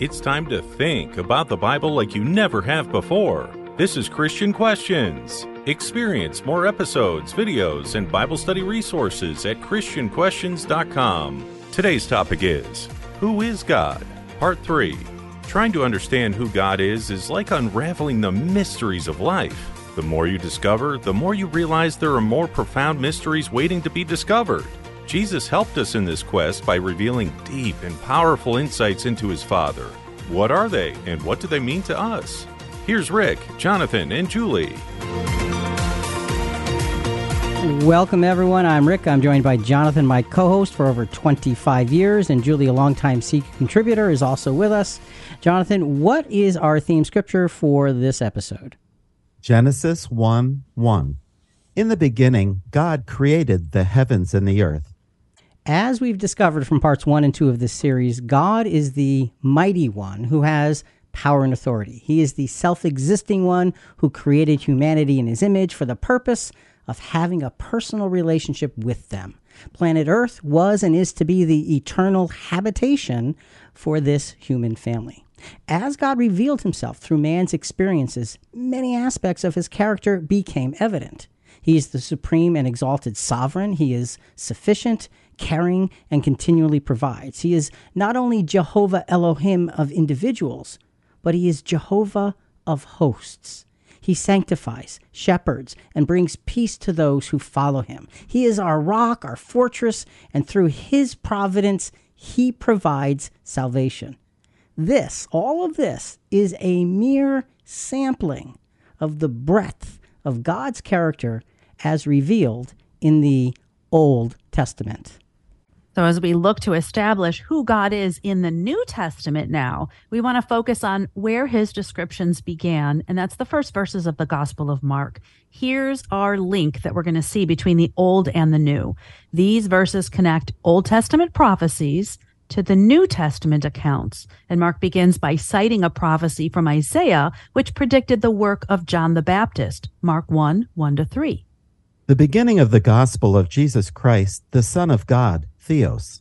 It's time to think about the Bible like you never have before. This is Christian Questions. Experience more episodes, videos, and Bible study resources at ChristianQuestions.com. Today's topic is Who is God? Part 3. Trying to understand who God is is like unraveling the mysteries of life. The more you discover, the more you realize there are more profound mysteries waiting to be discovered. Jesus helped us in this quest by revealing deep and powerful insights into his Father. What are they, and what do they mean to us? Here's Rick, Jonathan, and Julie. Welcome, everyone. I'm Rick. I'm joined by Jonathan, my co host for over 25 years, and Julie, a longtime Seek contributor, is also with us. Jonathan, what is our theme scripture for this episode? Genesis 1 1. In the beginning, God created the heavens and the earth. As we've discovered from parts one and two of this series, God is the mighty one who has power and authority. He is the self existing one who created humanity in his image for the purpose of having a personal relationship with them. Planet Earth was and is to be the eternal habitation for this human family. As God revealed himself through man's experiences, many aspects of his character became evident. He is the supreme and exalted sovereign. He is sufficient, caring, and continually provides. He is not only Jehovah Elohim of individuals, but he is Jehovah of hosts. He sanctifies, shepherds, and brings peace to those who follow him. He is our rock, our fortress, and through his providence, he provides salvation. This, all of this, is a mere sampling of the breadth of God's character as revealed in the Old Testament. So, as we look to establish who God is in the New Testament now, we want to focus on where his descriptions began, and that's the first verses of the Gospel of Mark. Here's our link that we're going to see between the Old and the New. These verses connect Old Testament prophecies to the New Testament accounts, and Mark begins by citing a prophecy from Isaiah, which predicted the work of John the Baptist, Mark 1 1 to 3. The beginning of the gospel of Jesus Christ, the Son of God, Theos.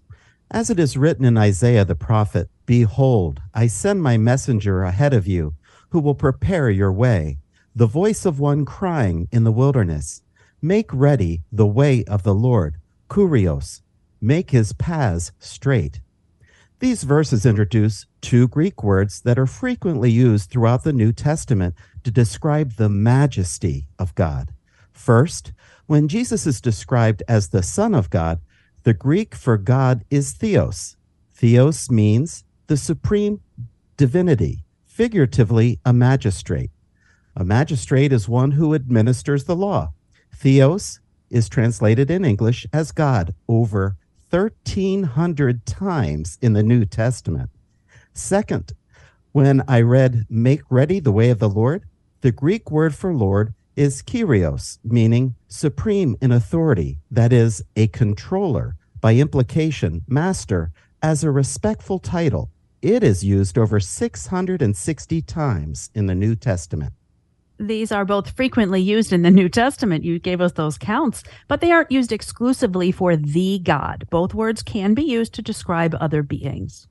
As it is written in Isaiah the prophet, Behold, I send my messenger ahead of you, who will prepare your way, the voice of one crying in the wilderness, Make ready the way of the Lord, Kurios, make his paths straight. These verses introduce two Greek words that are frequently used throughout the New Testament to describe the majesty of God. First, when Jesus is described as the Son of God, the Greek for God is theos. Theos means the supreme divinity, figuratively, a magistrate. A magistrate is one who administers the law. Theos is translated in English as God over 1,300 times in the New Testament. Second, when I read Make Ready the Way of the Lord, the Greek word for Lord is Kyrios, meaning supreme in authority, that is, a controller, by implication, master, as a respectful title. It is used over 660 times in the New Testament. These are both frequently used in the New Testament. You gave us those counts, but they aren't used exclusively for the God. Both words can be used to describe other beings.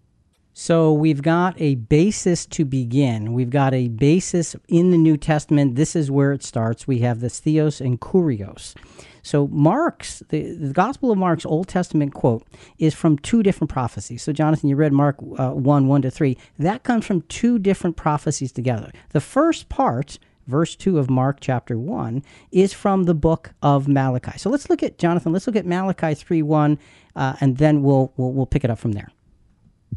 So we've got a basis to begin. We've got a basis in the New Testament. This is where it starts. We have this Theos and Kurios. So Mark's the, the Gospel of Mark's Old Testament quote is from two different prophecies. So Jonathan, you read Mark uh, one one to three. That comes from two different prophecies together. The first part verse 2 of Mark chapter 1 is from the book of Malachi. So let's look at Jonathan, let's look at Malachi 3 1, uh, and then we'll, we'll, we'll pick it up from there.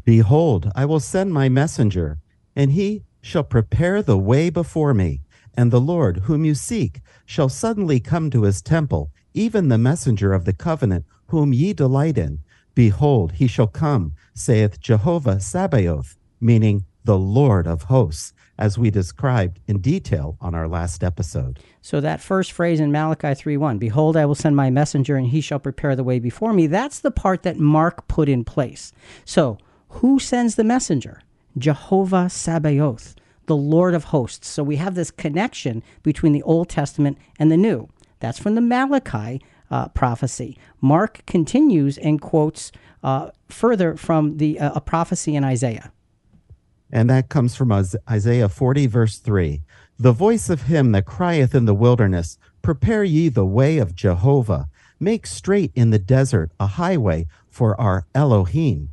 Behold, I will send my messenger, and he shall prepare the way before me. And the Lord, whom you seek, shall suddenly come to his temple, even the messenger of the covenant, whom ye delight in. Behold, he shall come, saith Jehovah Sabaoth, meaning the Lord of hosts, as we described in detail on our last episode. So that first phrase in Malachi 3:1, behold I will send my messenger and he shall prepare the way before me, that's the part that Mark put in place. So, who sends the messenger? Jehovah Sabaoth, the Lord of hosts. So we have this connection between the Old Testament and the New. That's from the Malachi uh, prophecy. Mark continues and quotes uh, further from the uh, a prophecy in Isaiah. And that comes from Isaiah 40, verse 3. The voice of him that crieth in the wilderness, Prepare ye the way of Jehovah, make straight in the desert a highway for our Elohim.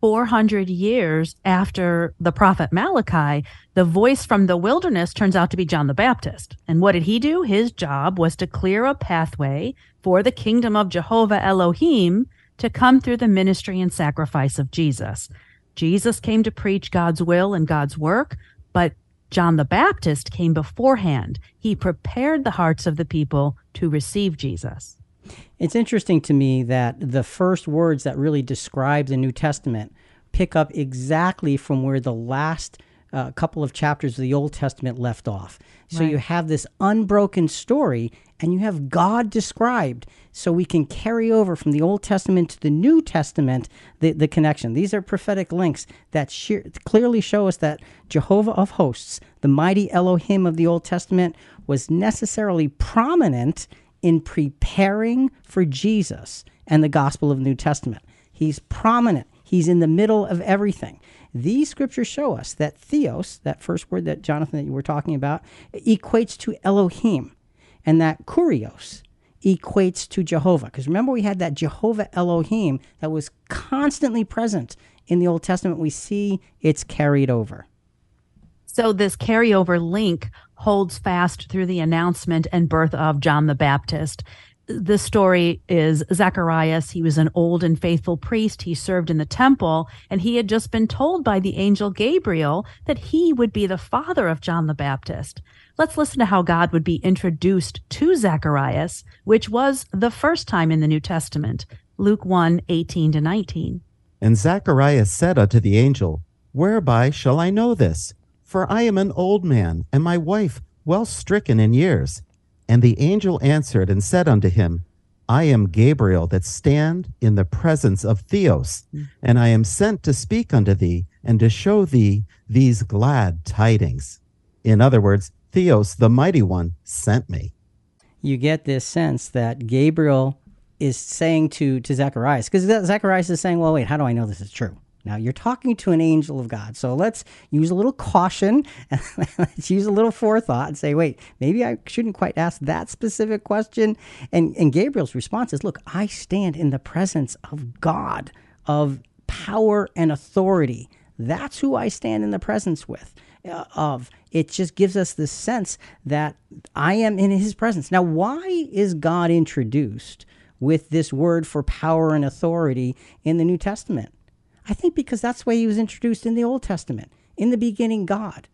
400 years after the prophet Malachi, the voice from the wilderness turns out to be John the Baptist. And what did he do? His job was to clear a pathway for the kingdom of Jehovah Elohim to come through the ministry and sacrifice of Jesus. Jesus came to preach God's will and God's work, but John the Baptist came beforehand. He prepared the hearts of the people to receive Jesus. It's interesting to me that the first words that really describe the New Testament pick up exactly from where the last uh, couple of chapters of the Old Testament left off. So right. you have this unbroken story and you have God described so we can carry over from the Old Testament to the New Testament the, the connection. These are prophetic links that sheer, clearly show us that Jehovah of hosts, the mighty Elohim of the Old Testament, was necessarily prominent in preparing for Jesus and the gospel of the New Testament. He's prominent. He's in the middle of everything. These scriptures show us that theos, that first word that Jonathan that you were talking about, equates to Elohim and that kurios equates to Jehovah. Because remember, we had that Jehovah Elohim that was constantly present in the Old Testament. We see it's carried over. So, this carryover link holds fast through the announcement and birth of John the Baptist the story is Zacharias. He was an old and faithful priest. He served in the temple, and he had just been told by the angel Gabriel that he would be the father of John the Baptist. Let's listen to how God would be introduced to Zacharias, which was the first time in the New Testament. Luke 1 18 to 19. And Zacharias said unto the angel, Whereby shall I know this? For I am an old man, and my wife well stricken in years. And the angel answered and said unto him, I am Gabriel that stand in the presence of Theos, and I am sent to speak unto thee and to show thee these glad tidings. In other words, Theos, the mighty one, sent me. You get this sense that Gabriel is saying to, to Zacharias, because Zacharias is saying, well, wait, how do I know this is true? Now, you're talking to an angel of God. So let's use a little caution and let's use a little forethought and say, wait, maybe I shouldn't quite ask that specific question. And, and Gabriel's response is, look, I stand in the presence of God, of power and authority. That's who I stand in the presence with. Uh, of it just gives us this sense that I am in his presence. Now, why is God introduced with this word for power and authority in the New Testament? I think because that's why he was introduced in the Old Testament. In the beginning, God,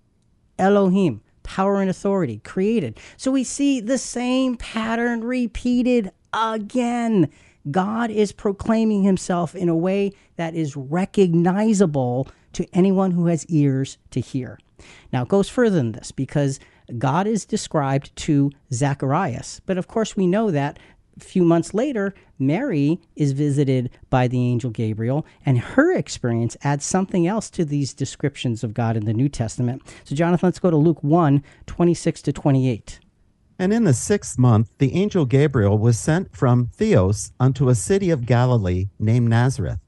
Elohim, power and authority, created. So we see the same pattern repeated again. God is proclaiming himself in a way that is recognizable to anyone who has ears to hear. Now, it goes further than this because God is described to Zacharias. But of course, we know that few months later, Mary is visited by the angel Gabriel, and her experience adds something else to these descriptions of God in the New Testament. So, Jonathan, let's go to Luke 1 26 to 28. And in the sixth month, the angel Gabriel was sent from Theos unto a city of Galilee named Nazareth,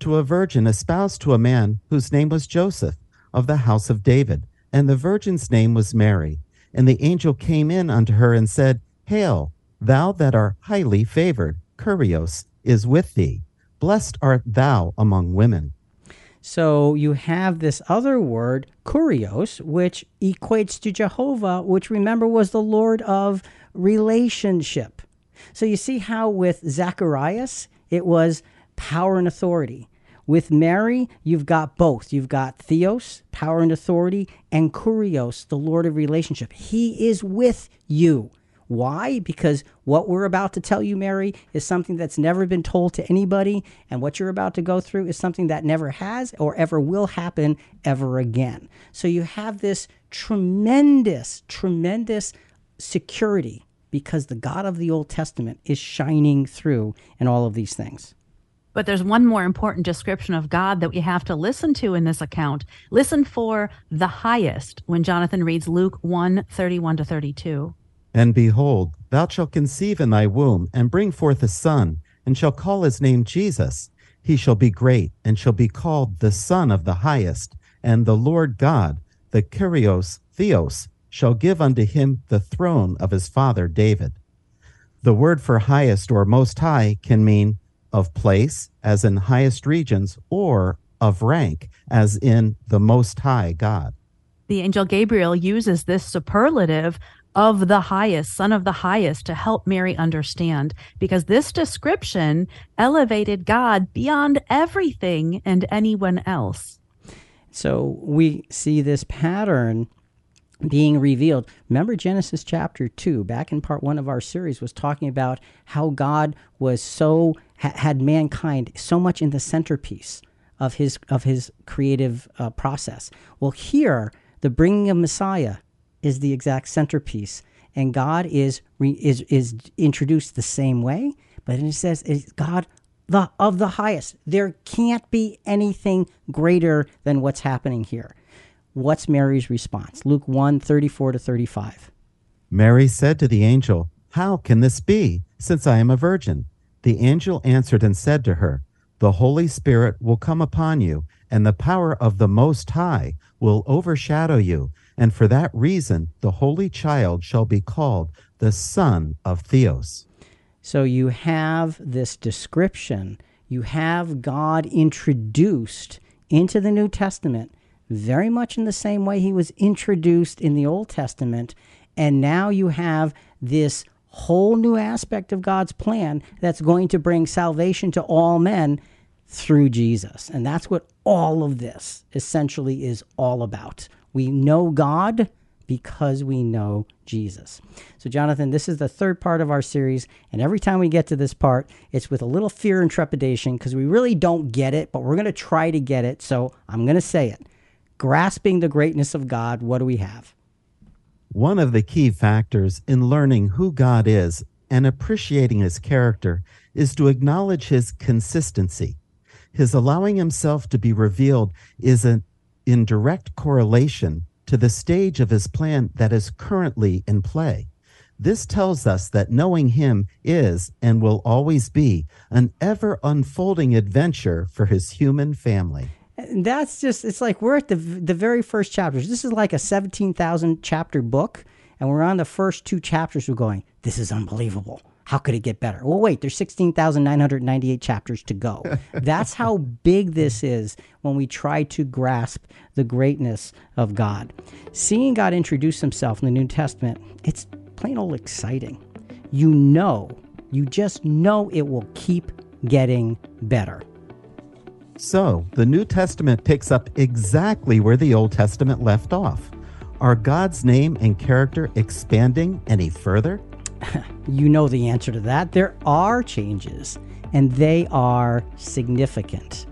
to a virgin espoused to a man whose name was Joseph, of the house of David. And the virgin's name was Mary. And the angel came in unto her and said, Hail, Thou that art highly favored, Kurios, is with thee. Blessed art thou among women. So you have this other word, kurios, which equates to Jehovah, which remember was the Lord of relationship. So you see how with Zacharias, it was power and authority. With Mary, you've got both. You've got Theos, power and authority, and Kurios, the Lord of relationship. He is with you. Why? Because what we're about to tell you, Mary, is something that's never been told to anybody. And what you're about to go through is something that never has or ever will happen ever again. So you have this tremendous, tremendous security because the God of the Old Testament is shining through in all of these things. But there's one more important description of God that we have to listen to in this account. Listen for the highest when Jonathan reads Luke 1 31 to 32. And behold, thou shalt conceive in thy womb, and bring forth a son, and shall call his name Jesus. He shall be great, and shall be called the Son of the Highest. and the Lord God, the Kyrios Theos, shall give unto him the throne of his father David. The word for highest or most high can mean of place, as in highest regions, or of rank, as in the most high God. The angel Gabriel uses this superlative of the highest, son of the highest, to help Mary understand, because this description elevated God beyond everything and anyone else. So we see this pattern being revealed. Remember Genesis chapter 2, back in part 1 of our series was talking about how God was so ha- had mankind so much in the centerpiece of his of his creative uh, process. Well, here the bringing of Messiah is the exact centerpiece and God is is is introduced the same way, but it says it's God the of the highest. There can't be anything greater than what's happening here. What's Mary's response? Luke 1 34 to 35. Mary said to the angel, How can this be, since I am a virgin? The angel answered and said to her, The Holy Spirit will come upon you, and the power of the Most High will overshadow you. And for that reason, the Holy Child shall be called the Son of Theos. So you have this description, you have God introduced into the New Testament very much in the same way he was introduced in the Old Testament. And now you have this whole new aspect of God's plan that's going to bring salvation to all men through Jesus. And that's what all of this essentially is all about. We know God because we know Jesus. So, Jonathan, this is the third part of our series. And every time we get to this part, it's with a little fear and trepidation because we really don't get it, but we're going to try to get it. So, I'm going to say it grasping the greatness of God, what do we have? One of the key factors in learning who God is and appreciating his character is to acknowledge his consistency. His allowing himself to be revealed is an, in direct correlation to the stage of his plan that is currently in play. This tells us that knowing him is and will always be an ever unfolding adventure for his human family. That's just it's like we're at the the very first chapters. This is like a 17,000 chapter book and we're on the first two chapters we're going, this is unbelievable. How could it get better? Well, wait, there's 16,998 chapters to go. That's how big this is when we try to grasp the greatness of God. Seeing God introduce himself in the New Testament, it's plain old exciting. You know, you just know it will keep getting better. So, the New Testament picks up exactly where the Old Testament left off. Are God's name and character expanding any further? you know the answer to that. There are changes, and they are significant.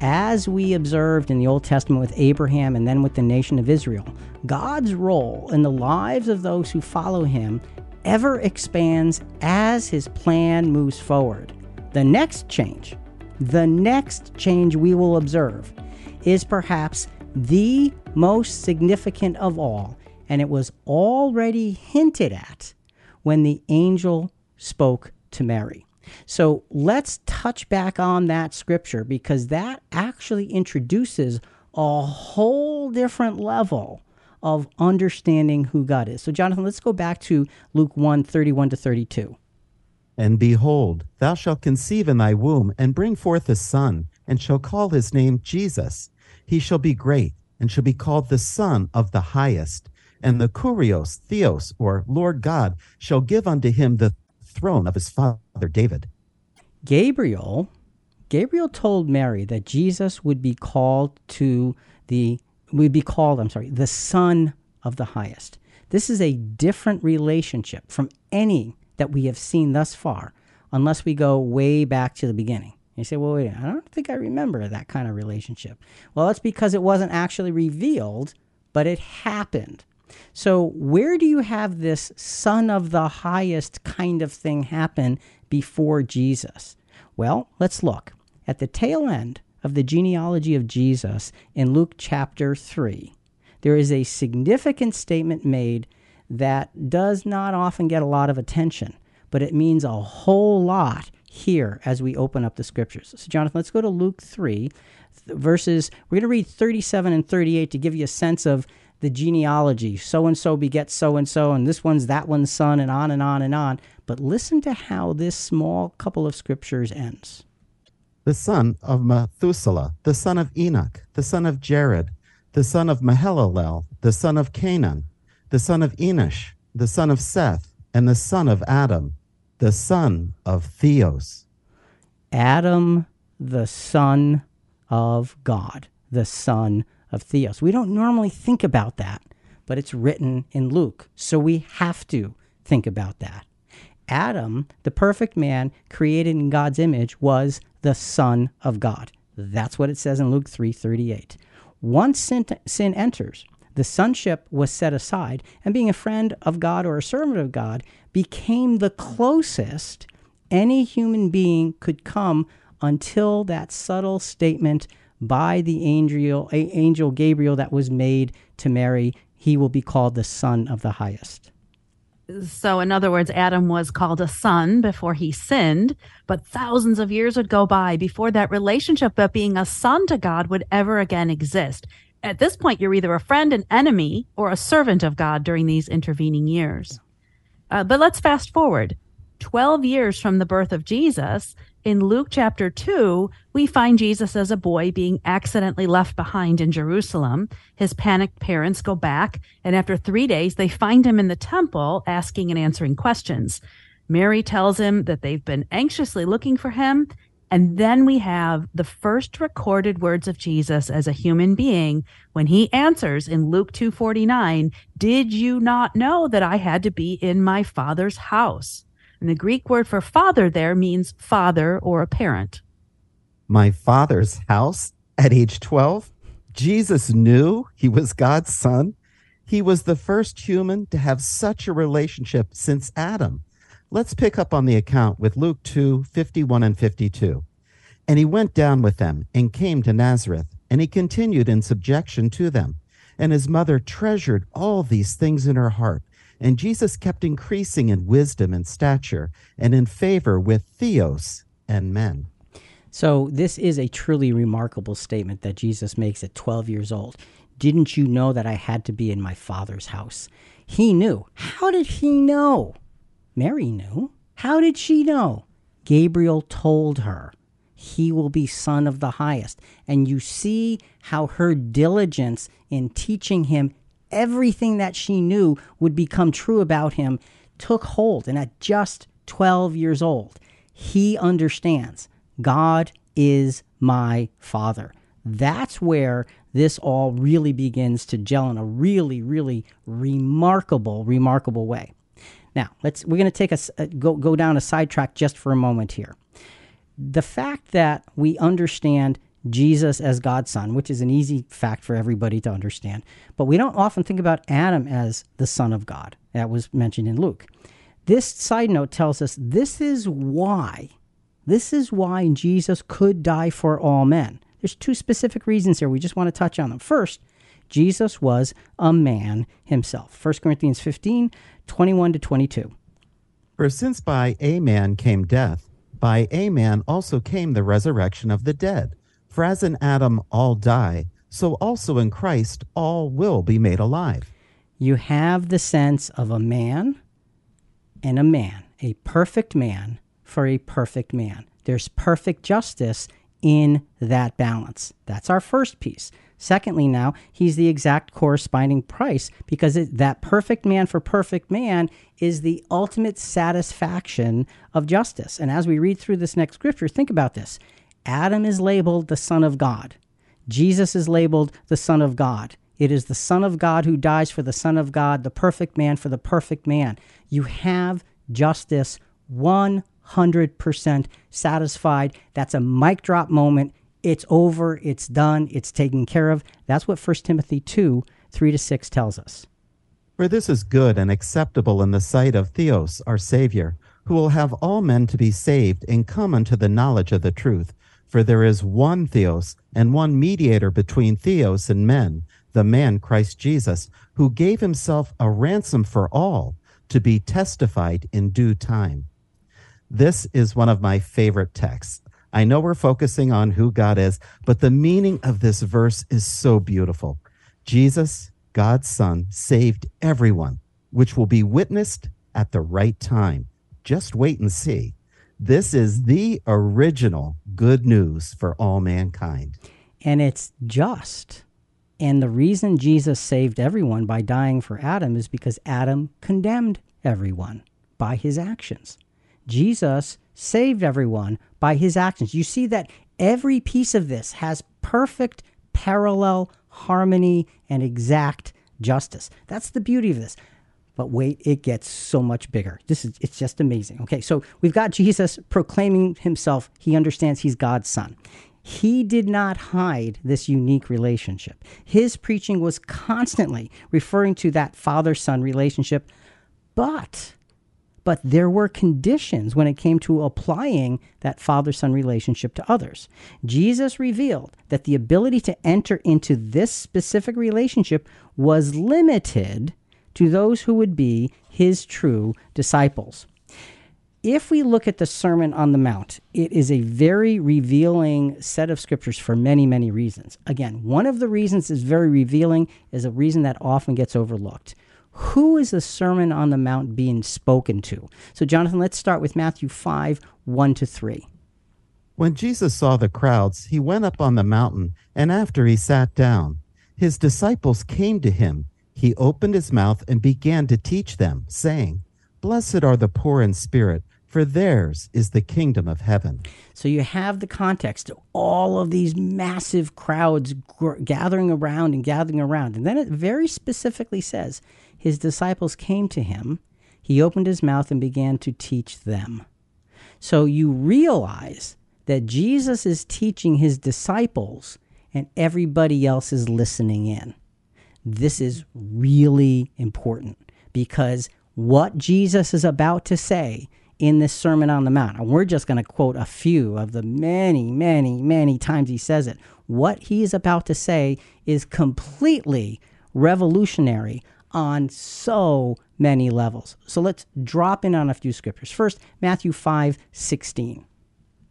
As we observed in the Old Testament with Abraham and then with the nation of Israel, God's role in the lives of those who follow him ever expands as his plan moves forward. The next change the next change we will observe is perhaps the most significant of all, and it was already hinted at when the angel spoke to Mary. So let's touch back on that scripture because that actually introduces a whole different level of understanding who God is. So, Jonathan, let's go back to Luke 1 31 to 32. And behold, thou shalt conceive in thy womb, and bring forth a son, and shall call his name Jesus. He shall be great, and shall be called the Son of the Highest. And the Kurios, Theos, or Lord God, shall give unto him the throne of his father David. Gabriel, Gabriel told Mary that Jesus would be called to the would be called, I'm sorry, the Son of the Highest. This is a different relationship from any that we have seen thus far, unless we go way back to the beginning. You say, well, wait, I don't think I remember that kind of relationship. Well, it's because it wasn't actually revealed, but it happened. So, where do you have this son of the highest kind of thing happen before Jesus? Well, let's look. At the tail end of the genealogy of Jesus in Luke chapter 3, there is a significant statement made that does not often get a lot of attention, but it means a whole lot here as we open up the scriptures. So, Jonathan, let's go to Luke 3, verses, we're going to read 37 and 38 to give you a sense of the genealogy. So and so begets so and so, and this one's that one's son, and on and on and on. But listen to how this small couple of scriptures ends. The son of Methuselah, the son of Enoch, the son of Jared, the son of Mahalalel, the son of Cainan, the son of Enosh, the son of Seth, and the son of Adam, the son of Theos. Adam, the son of God, the son of Theos. We don't normally think about that, but it's written in Luke, so we have to think about that. Adam, the perfect man created in God's image, was the son of God. That's what it says in Luke 3:38. Once sin, sin enters, the sonship was set aside, and being a friend of God or a servant of God became the closest any human being could come until that subtle statement by the angel, angel Gabriel that was made to Mary, he will be called the Son of the Highest. So, in other words, Adam was called a son before he sinned, but thousands of years would go by before that relationship of being a son to God would ever again exist. At this point, you're either a friend, an enemy, or a servant of God during these intervening years. Uh, but let's fast forward. 12 years from the birth of Jesus, in Luke chapter 2, we find Jesus as a boy being accidentally left behind in Jerusalem. His panicked parents go back, and after three days, they find him in the temple asking and answering questions. Mary tells him that they've been anxiously looking for him. And then we have the first recorded words of Jesus as a human being when he answers in Luke 2:49, "Did you not know that I had to be in my Father's house?" And the Greek word for father there means father or a parent. My father's house at age 12? Jesus knew he was God's son. He was the first human to have such a relationship since Adam. Let's pick up on the account with Luke 2 51 and 52. And he went down with them and came to Nazareth, and he continued in subjection to them. And his mother treasured all these things in her heart. And Jesus kept increasing in wisdom and stature and in favor with Theos and men. So, this is a truly remarkable statement that Jesus makes at 12 years old. Didn't you know that I had to be in my father's house? He knew. How did he know? Mary knew. How did she know? Gabriel told her he will be son of the highest. And you see how her diligence in teaching him everything that she knew would become true about him took hold. And at just 12 years old, he understands God is my father. That's where this all really begins to gel in a really, really remarkable, remarkable way. Now, let's we're going to take a uh, go go down a sidetrack just for a moment here. The fact that we understand Jesus as God's son, which is an easy fact for everybody to understand. But we don't often think about Adam as the son of God. That was mentioned in Luke. This side note tells us this is why, this is why Jesus could die for all men. There's two specific reasons here. We just want to touch on them. First, Jesus was a man himself. 1 Corinthians 15, 21 to 22. For since by a man came death, by a man also came the resurrection of the dead. For as in Adam all die, so also in Christ all will be made alive. You have the sense of a man and a man, a perfect man for a perfect man. There's perfect justice in that balance. That's our first piece. Secondly, now, he's the exact corresponding price because it, that perfect man for perfect man is the ultimate satisfaction of justice. And as we read through this next scripture, think about this. Adam is labeled the Son of God. Jesus is labeled the Son of God. It is the Son of God who dies for the Son of God, the perfect man for the perfect man. You have justice 100% satisfied. That's a mic drop moment. It's over. It's done. It's taken care of. That's what 1 Timothy 2 3 to 6 tells us. For this is good and acceptable in the sight of Theos, our Savior, who will have all men to be saved and come unto the knowledge of the truth. For there is one Theos and one mediator between Theos and men, the man Christ Jesus, who gave himself a ransom for all to be testified in due time. This is one of my favorite texts. I know we're focusing on who God is, but the meaning of this verse is so beautiful. Jesus, God's Son, saved everyone, which will be witnessed at the right time. Just wait and see. This is the original good news for all mankind. And it's just. And the reason Jesus saved everyone by dying for Adam is because Adam condemned everyone by his actions. Jesus saved everyone by his actions. You see that every piece of this has perfect parallel harmony and exact justice. That's the beauty of this. But wait, it gets so much bigger. This is it's just amazing. Okay, so we've got Jesus proclaiming himself. He understands he's God's son. He did not hide this unique relationship. His preaching was constantly referring to that father son relationship, but but there were conditions when it came to applying that father son relationship to others. Jesus revealed that the ability to enter into this specific relationship was limited to those who would be his true disciples. If we look at the Sermon on the Mount, it is a very revealing set of scriptures for many, many reasons. Again, one of the reasons is very revealing is a reason that often gets overlooked who is the Sermon on the Mount being spoken to? So, Jonathan, let's start with Matthew 5 1 to 3. When Jesus saw the crowds, he went up on the mountain, and after he sat down, his disciples came to him. He opened his mouth and began to teach them, saying, Blessed are the poor in spirit, for theirs is the kingdom of heaven. So you have the context of all of these massive crowds gathering around and gathering around. And then it very specifically says, his disciples came to him, he opened his mouth and began to teach them. So you realize that Jesus is teaching his disciples and everybody else is listening in. This is really important because what Jesus is about to say in this Sermon on the Mount, and we're just going to quote a few of the many, many, many times he says it. What he is about to say is completely revolutionary on so many levels. So let's drop in on a few scriptures. First, Matthew 5 16.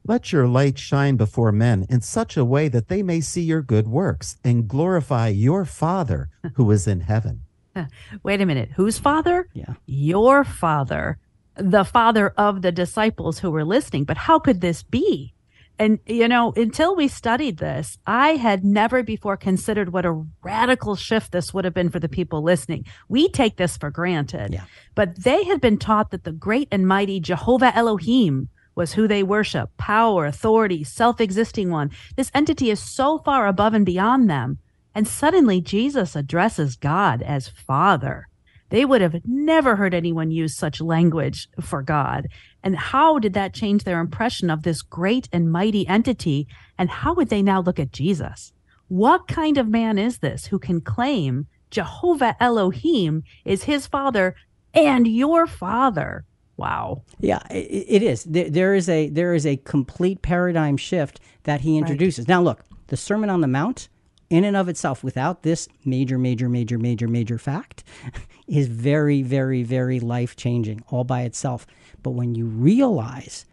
Let your light shine before men in such a way that they may see your good works and glorify your Father who is in heaven. Wait a minute. Whose father? Yeah. Your father, the father of the disciples who were listening. But how could this be? And, you know, until we studied this, I had never before considered what a radical shift this would have been for the people listening. We take this for granted. Yeah. But they had been taught that the great and mighty Jehovah Elohim was who they worship power, authority, self existing one. This entity is so far above and beyond them. And suddenly Jesus addresses God as Father. They would have never heard anyone use such language for God. And how did that change their impression of this great and mighty entity? And how would they now look at Jesus? What kind of man is this who can claim Jehovah Elohim is his father and your father? Wow. Yeah, it, it is. There, there is a there is a complete paradigm shift that he introduces. Right. Now, look, the Sermon on the Mount, in and of itself, without this major, major, major, major, major fact, is very, very, very life changing all by itself. But when you realize,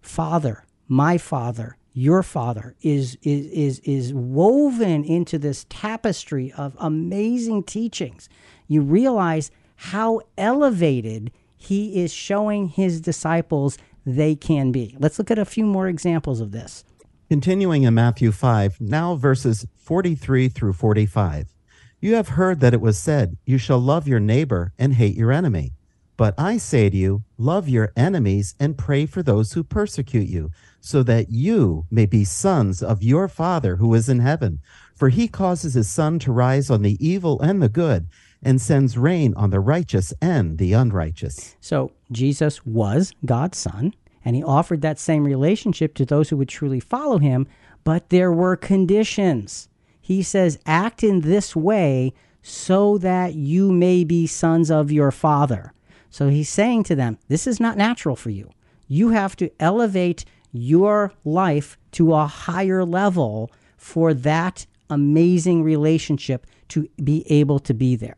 Father, my Father, your Father is is is is woven into this tapestry of amazing teachings, you realize how elevated he is showing his disciples they can be. Let's look at a few more examples of this. Continuing in Matthew 5, now verses 43 through 45. You have heard that it was said, You shall love your neighbor and hate your enemy. But I say to you, love your enemies and pray for those who persecute you, so that you may be sons of your Father who is in heaven. For he causes his sun to rise on the evil and the good, and sends rain on the righteous and the unrighteous. So Jesus was God's son, and he offered that same relationship to those who would truly follow him, but there were conditions. He says, Act in this way so that you may be sons of your Father. So he's saying to them, This is not natural for you. You have to elevate your life to a higher level for that amazing relationship to be able to be there.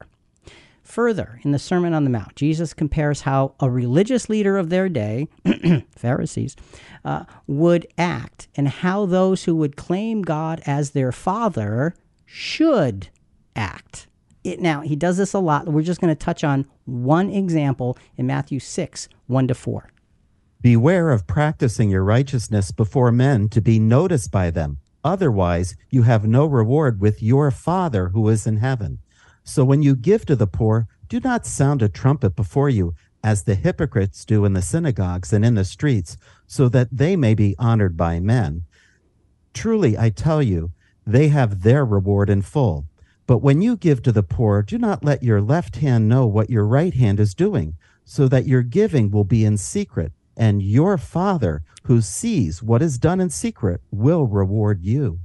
Further, in the Sermon on the Mount, Jesus compares how a religious leader of their day, Pharisees, uh, would act and how those who would claim God as their father should act. It, now, he does this a lot. We're just going to touch on one example in Matthew 6 1 to 4. Beware of practicing your righteousness before men to be noticed by them. Otherwise, you have no reward with your Father who is in heaven. So when you give to the poor, do not sound a trumpet before you, as the hypocrites do in the synagogues and in the streets, so that they may be honored by men. Truly, I tell you, they have their reward in full. But when you give to the poor, do not let your left hand know what your right hand is doing, so that your giving will be in secret, and your Father, who sees what is done in secret, will reward you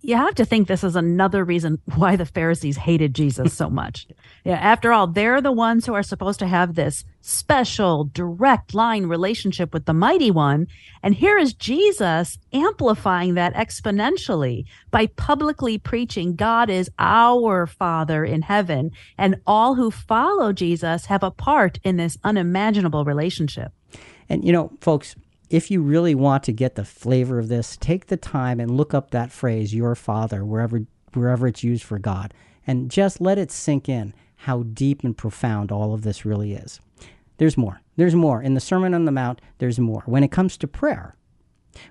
you have to think this is another reason why the Pharisees hated Jesus so much. yeah, after all, they're the ones who are supposed to have this special, direct line relationship with the mighty one. And here is Jesus amplifying that exponentially by publicly preaching God is our Father in heaven, and all who follow Jesus have a part in this unimaginable relationship. And you know, folks, if you really want to get the flavor of this, take the time and look up that phrase, your father, wherever wherever it's used for God, and just let it sink in how deep and profound all of this really is. There's more. There's more. In the Sermon on the Mount, there's more. When it comes to prayer,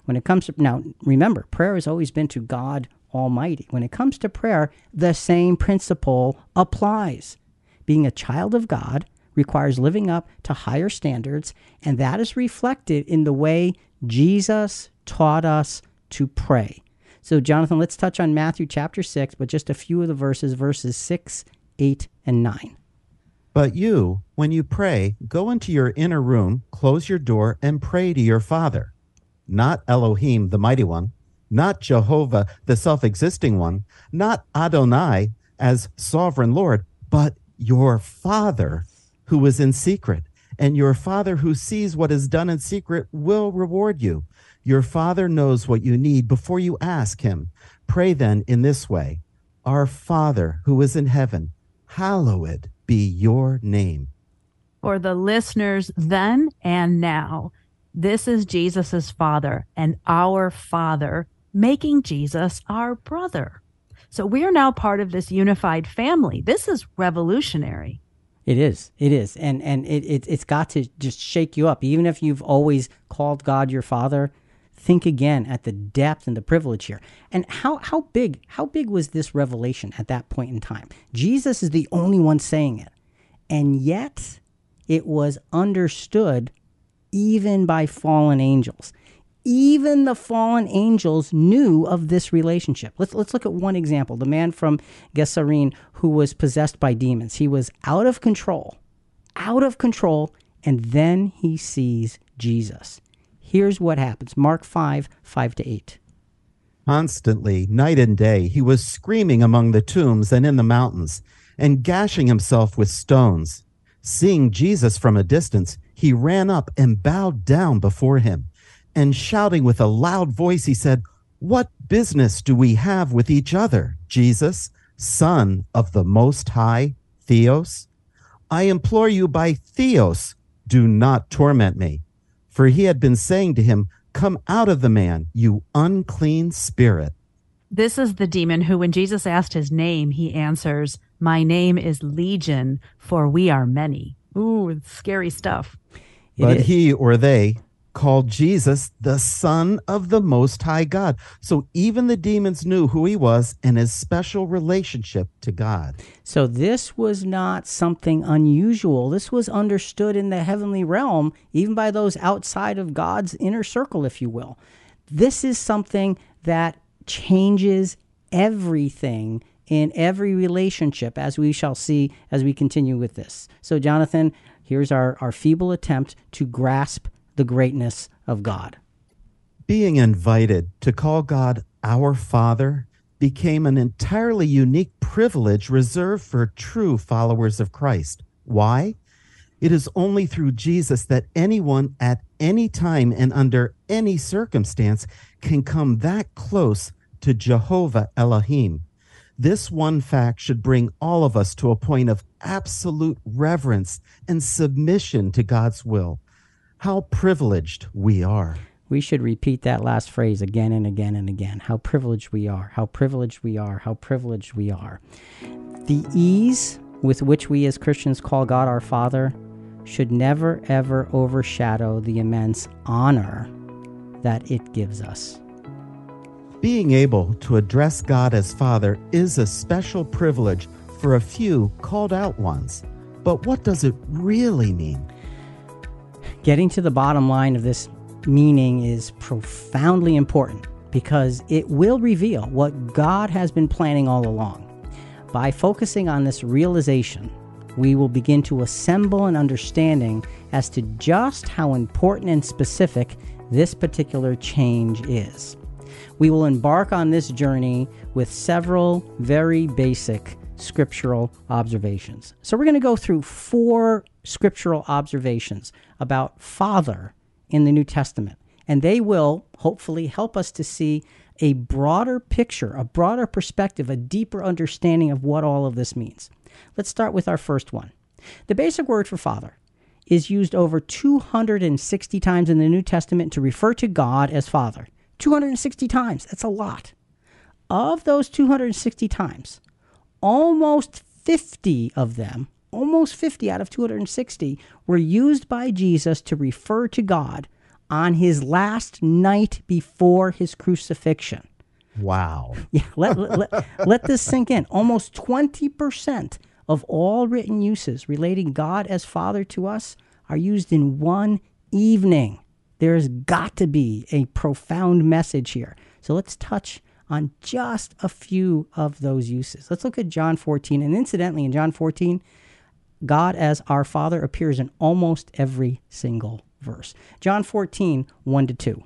when it comes to now, remember, prayer has always been to God Almighty. When it comes to prayer, the same principle applies. Being a child of God requires living up to higher standards, and that is reflected in the way Jesus taught us to pray. So, Jonathan, let's touch on Matthew chapter 6, but just a few of the verses, verses 6, 8, and 9. But you, when you pray, go into your inner room, close your door, and pray to your Father. Not Elohim, the mighty one, not Jehovah, the self existing one, not Adonai as sovereign Lord, but your Father who is in secret, and your Father who sees what is done in secret will reward you. Your Father knows what you need before you ask Him. Pray then in this way Our Father who is in heaven, hallowed be your name. For the listeners then and now, this is Jesus' Father and our Father, making Jesus our brother. So we are now part of this unified family. This is revolutionary. It is. It is. And and it, it it's got to just shake you up. Even if you've always called God your father, think again at the depth and the privilege here. And how how big how big was this revelation at that point in time? Jesus is the only one saying it. And yet it was understood even by fallen angels even the fallen angels knew of this relationship. Let's, let's look at one example. The man from Gerasene who was possessed by demons. He was out of control, out of control, and then he sees Jesus. Here's what happens Mark 5 5 to 8. Constantly, night and day, he was screaming among the tombs and in the mountains, and gashing himself with stones. Seeing Jesus from a distance, he ran up and bowed down before him and shouting with a loud voice, he said, What business do we have with each other, Jesus, Son of the Most High, Theos? I implore you by Theos, do not torment me. For he had been saying to him, Come out of the man, you unclean spirit. This is the demon who, when Jesus asked his name, he answers, My name is Legion, for we are many. Ooh, scary stuff. But he or they called Jesus the Son of the Most High God. So even the demons knew who he was and his special relationship to God. So this was not something unusual. This was understood in the heavenly realm, even by those outside of God's inner circle, if you will. This is something that changes everything in every relationship, as we shall see as we continue with this. So, Jonathan, here's our, our feeble attempt to grasp the greatness of God. Being invited to call God our Father became an entirely unique privilege reserved for true followers of Christ. Why? It is only through Jesus that anyone at any time and under any circumstance can come that close to Jehovah Elohim. This one fact should bring all of us to a point of absolute reverence and submission to God's will. How privileged we are. We should repeat that last phrase again and again and again. How privileged we are, how privileged we are, how privileged we are. The ease with which we as Christians call God our Father should never ever overshadow the immense honor that it gives us. Being able to address God as Father is a special privilege for a few called out ones. But what does it really mean? Getting to the bottom line of this meaning is profoundly important because it will reveal what God has been planning all along. By focusing on this realization, we will begin to assemble an understanding as to just how important and specific this particular change is. We will embark on this journey with several very basic scriptural observations. So, we're going to go through four scriptural observations about Father in the New Testament, and they will hopefully help us to see a broader picture, a broader perspective, a deeper understanding of what all of this means. Let's start with our first one. The basic word for Father is used over 260 times in the New Testament to refer to God as Father. 260 times. That's a lot. Of those 260 times, almost 50 of them, almost 50 out of 260, were used by Jesus to refer to God on his last night before his crucifixion. Wow. Yeah, let, let, let, let this sink in. Almost 20% of all written uses relating God as Father to us are used in one evening. There's got to be a profound message here. So let's touch on just a few of those uses. Let's look at John 14. And incidentally, in John 14, God as our Father appears in almost every single verse. John 14, 1 to 2.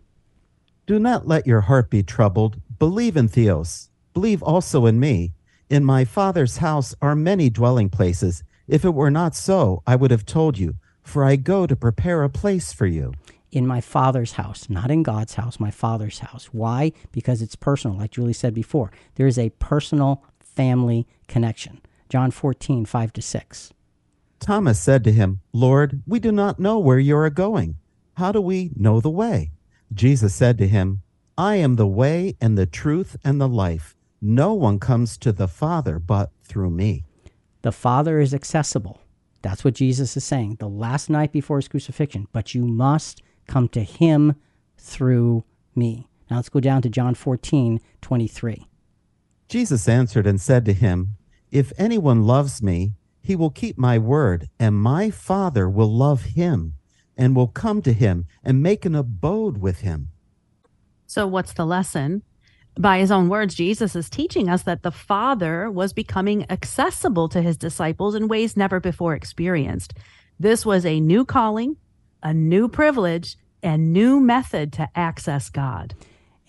Do not let your heart be troubled. Believe in Theos. Believe also in me. In my Father's house are many dwelling places. If it were not so, I would have told you, for I go to prepare a place for you. In my Father's house, not in God's house, my Father's house. Why? Because it's personal, like Julie said before. There is a personal family connection. John 14, 5 to 6. Thomas said to him, Lord, we do not know where you are going. How do we know the way? Jesus said to him, I am the way and the truth and the life. No one comes to the Father but through me. The Father is accessible. That's what Jesus is saying the last night before his crucifixion. But you must come to him through me. Now let's go down to John 14, 23. Jesus answered and said to him, If anyone loves me, he will keep my word, and my Father will love him, and will come to him and make an abode with him. So, what's the lesson? By his own words, Jesus is teaching us that the Father was becoming accessible to his disciples in ways never before experienced. This was a new calling, a new privilege, and new method to access God.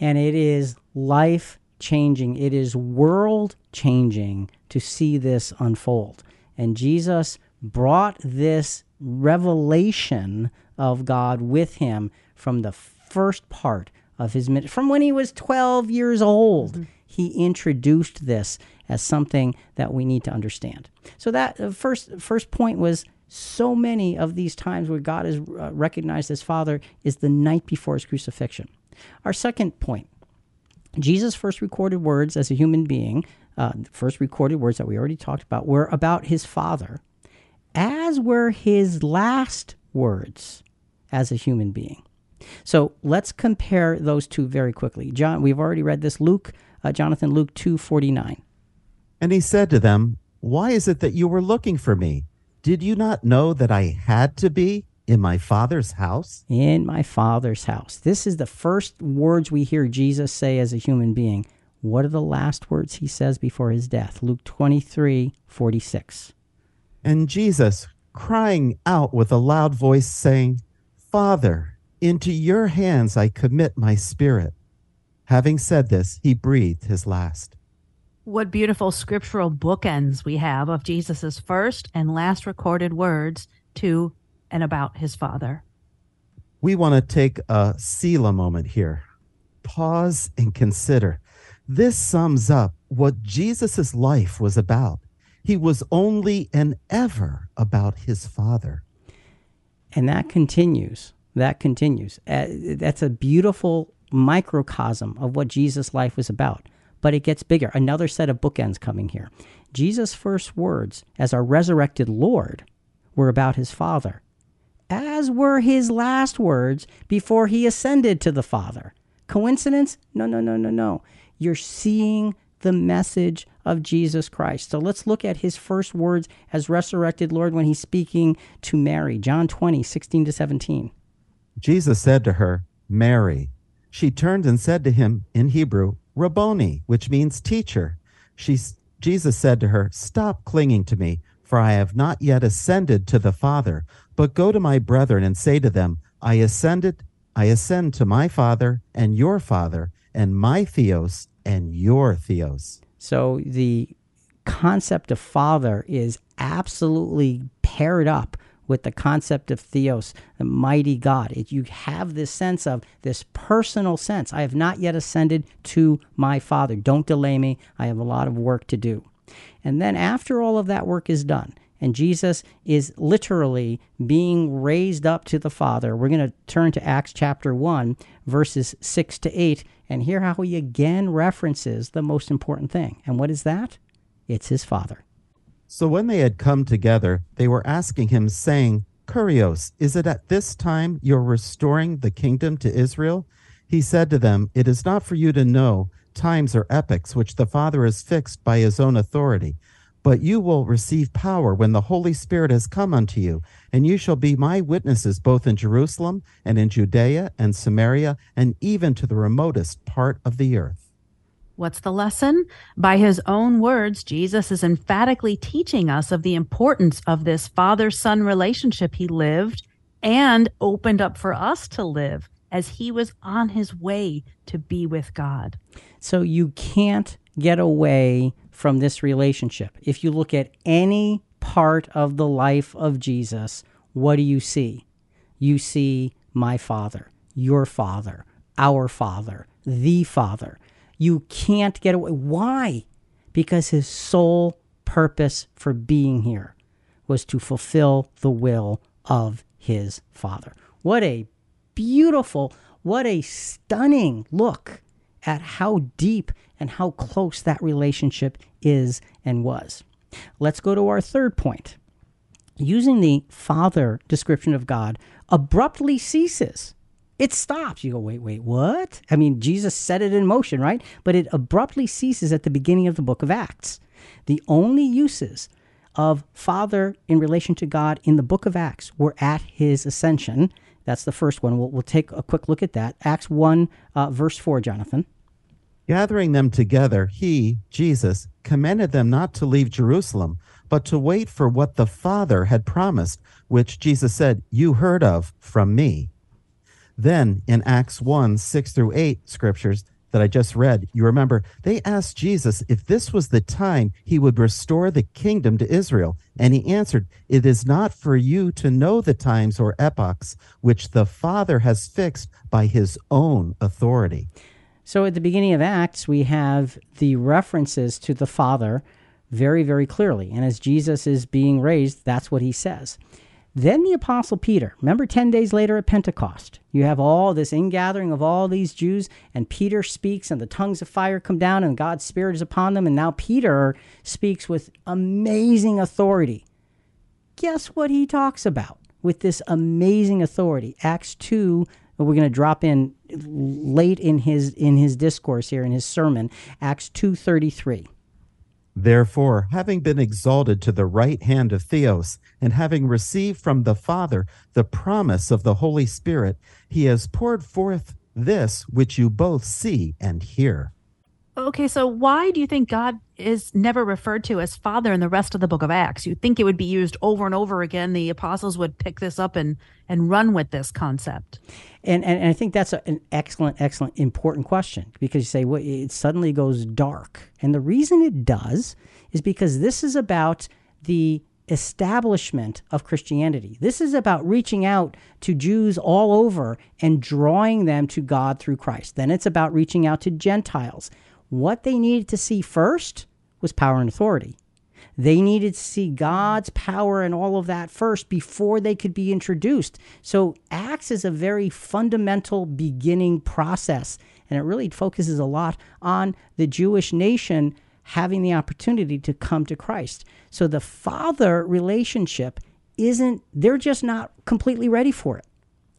And it is life changing, it is world changing to see this unfold. And Jesus brought this revelation of God with him from the first part of his ministry. From when he was 12 years old, mm-hmm. he introduced this as something that we need to understand. So that uh, first first point was so many of these times where God is uh, recognized as Father is the night before his crucifixion. Our second point Jesus' first recorded words as a human being, uh, first recorded words that we already talked about, were about his Father, as were his last words as a human being. So let's compare those two very quickly. John, we've already read this. Luke, uh, Jonathan, Luke two forty nine. And he said to them, Why is it that you were looking for me? Did you not know that I had to be in my father's house? In my father's house. This is the first words we hear Jesus say as a human being. What are the last words he says before his death? Luke 23 46. And Jesus, crying out with a loud voice, saying, Father, into your hands I commit my spirit. Having said this, he breathed his last. What beautiful scriptural bookends we have of Jesus' first and last recorded words to and about his Father. We want to take a Selah moment here. Pause and consider. This sums up what Jesus' life was about. He was only and ever about his Father. And that continues. That continues. Uh, that's a beautiful microcosm of what Jesus' life was about. But it gets bigger. Another set of bookends coming here. Jesus' first words as our resurrected Lord were about his Father, as were his last words before he ascended to the Father. Coincidence? No, no, no, no, no. You're seeing the message of Jesus Christ. So let's look at his first words as resurrected Lord when he's speaking to Mary. John 20, 16 to 17. Jesus said to her, Mary. She turned and said to him in Hebrew, Rabboni, which means teacher. She, Jesus said to her, Stop clinging to me, for I have not yet ascended to the Father, but go to my brethren and say to them, I ascended, I ascend to my Father and your Father, and my Theos and your Theos. So the concept of father is absolutely paired up with the concept of theos, the mighty God. It, you have this sense of this personal sense. I have not yet ascended to my Father. Don't delay me. I have a lot of work to do. And then after all of that work is done, and Jesus is literally being raised up to the Father. We're going to turn to Acts chapter 1, verses 6 to 8, and hear how he again references the most important thing. And what is that? It's his Father. So when they had come together, they were asking him, saying, Kurios, is it at this time you're restoring the kingdom to Israel? He said to them, It is not for you to know times or epochs which the Father has fixed by his own authority but you will receive power when the Holy Spirit has come unto you, and you shall be my witnesses both in Jerusalem and in Judea and Samaria and even to the remotest part of the earth. What's the lesson? By his own words, Jesus is emphatically teaching us of the importance of this father son relationship he lived and opened up for us to live as he was on his way to be with God. So you can't get away from this relationship. If you look at any part of the life of Jesus, what do you see? You see my Father, your Father, our Father, the Father. You can't get away. Why? Because his sole purpose for being here was to fulfill the will of his Father. What a beautiful, what a stunning look at how deep and how close that relationship is and was. Let's go to our third point. Using the Father description of God abruptly ceases. It stops. You go, wait, wait, what? I mean, Jesus set it in motion, right? But it abruptly ceases at the beginning of the book of Acts. The only uses of Father in relation to God in the book of Acts were at his ascension. That's the first one. We'll, we'll take a quick look at that. Acts 1, uh, verse 4, Jonathan. Gathering them together, he, Jesus, commanded them not to leave Jerusalem, but to wait for what the Father had promised, which Jesus said, You heard of from me. Then in Acts 1 6 through 8 scriptures that I just read, you remember, they asked Jesus if this was the time he would restore the kingdom to Israel. And he answered, It is not for you to know the times or epochs which the Father has fixed by his own authority. So at the beginning of Acts, we have the references to the Father very, very clearly. And as Jesus is being raised, that's what he says. Then the Apostle Peter, remember 10 days later at Pentecost, you have all this ingathering of all these Jews, and Peter speaks, and the tongues of fire come down, and God's Spirit is upon them. And now Peter speaks with amazing authority. Guess what he talks about with this amazing authority? Acts 2 we're going to drop in late in his in his discourse here in his sermon acts 233 Therefore, having been exalted to the right hand of Theos, and having received from the Father the promise of the Holy Spirit, he has poured forth this which you both see and hear. Okay, so why do you think God is never referred to as Father in the rest of the book of Acts? You'd think it would be used over and over again. The apostles would pick this up and, and run with this concept. And, and, and I think that's a, an excellent, excellent, important question because you say, well, it suddenly goes dark. And the reason it does is because this is about the establishment of Christianity. This is about reaching out to Jews all over and drawing them to God through Christ. Then it's about reaching out to Gentiles What they needed to see first was power and authority. They needed to see God's power and all of that first before they could be introduced. So, Acts is a very fundamental beginning process, and it really focuses a lot on the Jewish nation having the opportunity to come to Christ. So, the father relationship isn't, they're just not completely ready for it.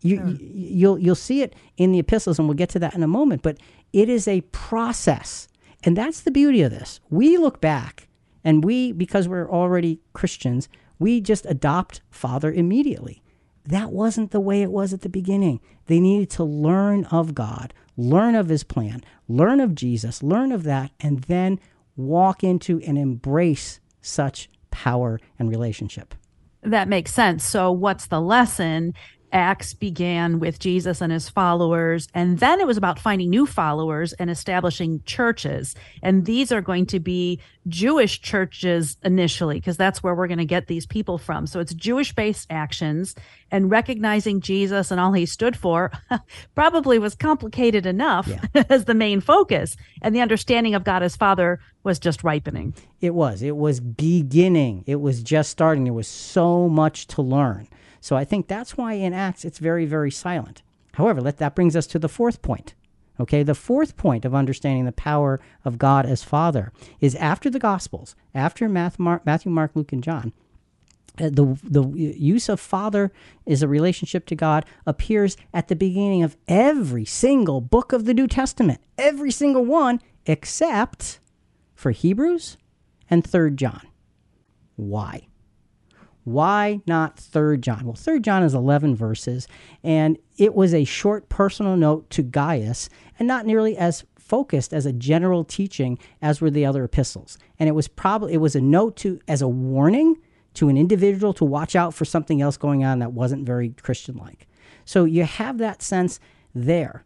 You, sure. you, you'll you'll see it in the epistles, and we'll get to that in a moment. But it is a process, and that's the beauty of this. We look back, and we because we're already Christians, we just adopt Father immediately. That wasn't the way it was at the beginning. They needed to learn of God, learn of His plan, learn of Jesus, learn of that, and then walk into and embrace such power and relationship. That makes sense. So, what's the lesson? Acts began with Jesus and his followers, and then it was about finding new followers and establishing churches. And these are going to be Jewish churches initially, because that's where we're going to get these people from. So it's Jewish based actions and recognizing Jesus and all he stood for probably was complicated enough yeah. as the main focus. And the understanding of God as Father was just ripening. It was. It was beginning. It was just starting. There was so much to learn. So I think that's why in Acts it's very, very silent. However, let, that brings us to the fourth point. Okay, the fourth point of understanding the power of God as Father is after the Gospels, after Matthew, Mark, Luke, and John. Uh, the the use of Father is a relationship to God appears at the beginning of every single book of the New Testament, every single one except for Hebrews and Third John. Why? Why not 3rd John? Well, 3rd John is 11 verses, and it was a short personal note to Gaius and not nearly as focused as a general teaching as were the other epistles. And it was probably it was a note to as a warning to an individual to watch out for something else going on that wasn't very Christian like. So you have that sense there.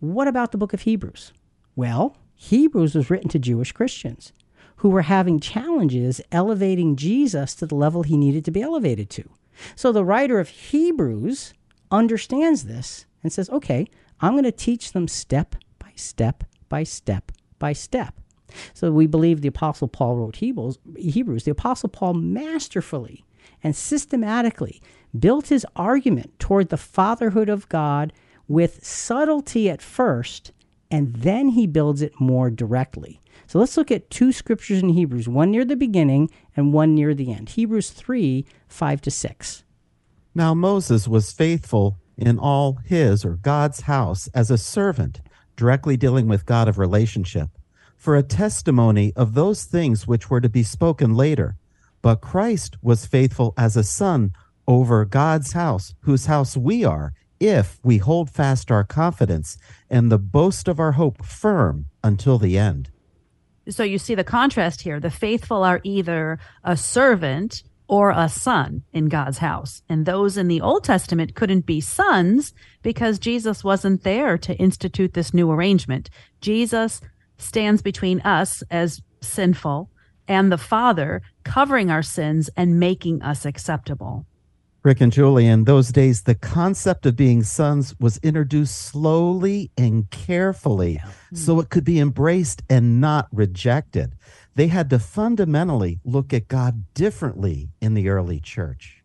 What about the book of Hebrews? Well, Hebrews was written to Jewish Christians who were having challenges elevating Jesus to the level he needed to be elevated to. So the writer of Hebrews understands this and says, okay, I'm going to teach them step by step by step by step. So we believe the Apostle Paul wrote Hebrews. Hebrews. The Apostle Paul masterfully and systematically built his argument toward the fatherhood of God with subtlety at first, and then he builds it more directly. So let's look at two scriptures in Hebrews, one near the beginning and one near the end. Hebrews 3 5 to 6. Now Moses was faithful in all his or God's house as a servant, directly dealing with God of relationship, for a testimony of those things which were to be spoken later. But Christ was faithful as a son over God's house, whose house we are, if we hold fast our confidence and the boast of our hope firm until the end so you see the contrast here. The faithful are either a servant or a son in God's house. And those in the Old Testament couldn't be sons because Jesus wasn't there to institute this new arrangement. Jesus stands between us as sinful and the Father, covering our sins and making us acceptable. Rick and Julie, in those days, the concept of being sons was introduced slowly and carefully yeah. so it could be embraced and not rejected. They had to fundamentally look at God differently in the early church.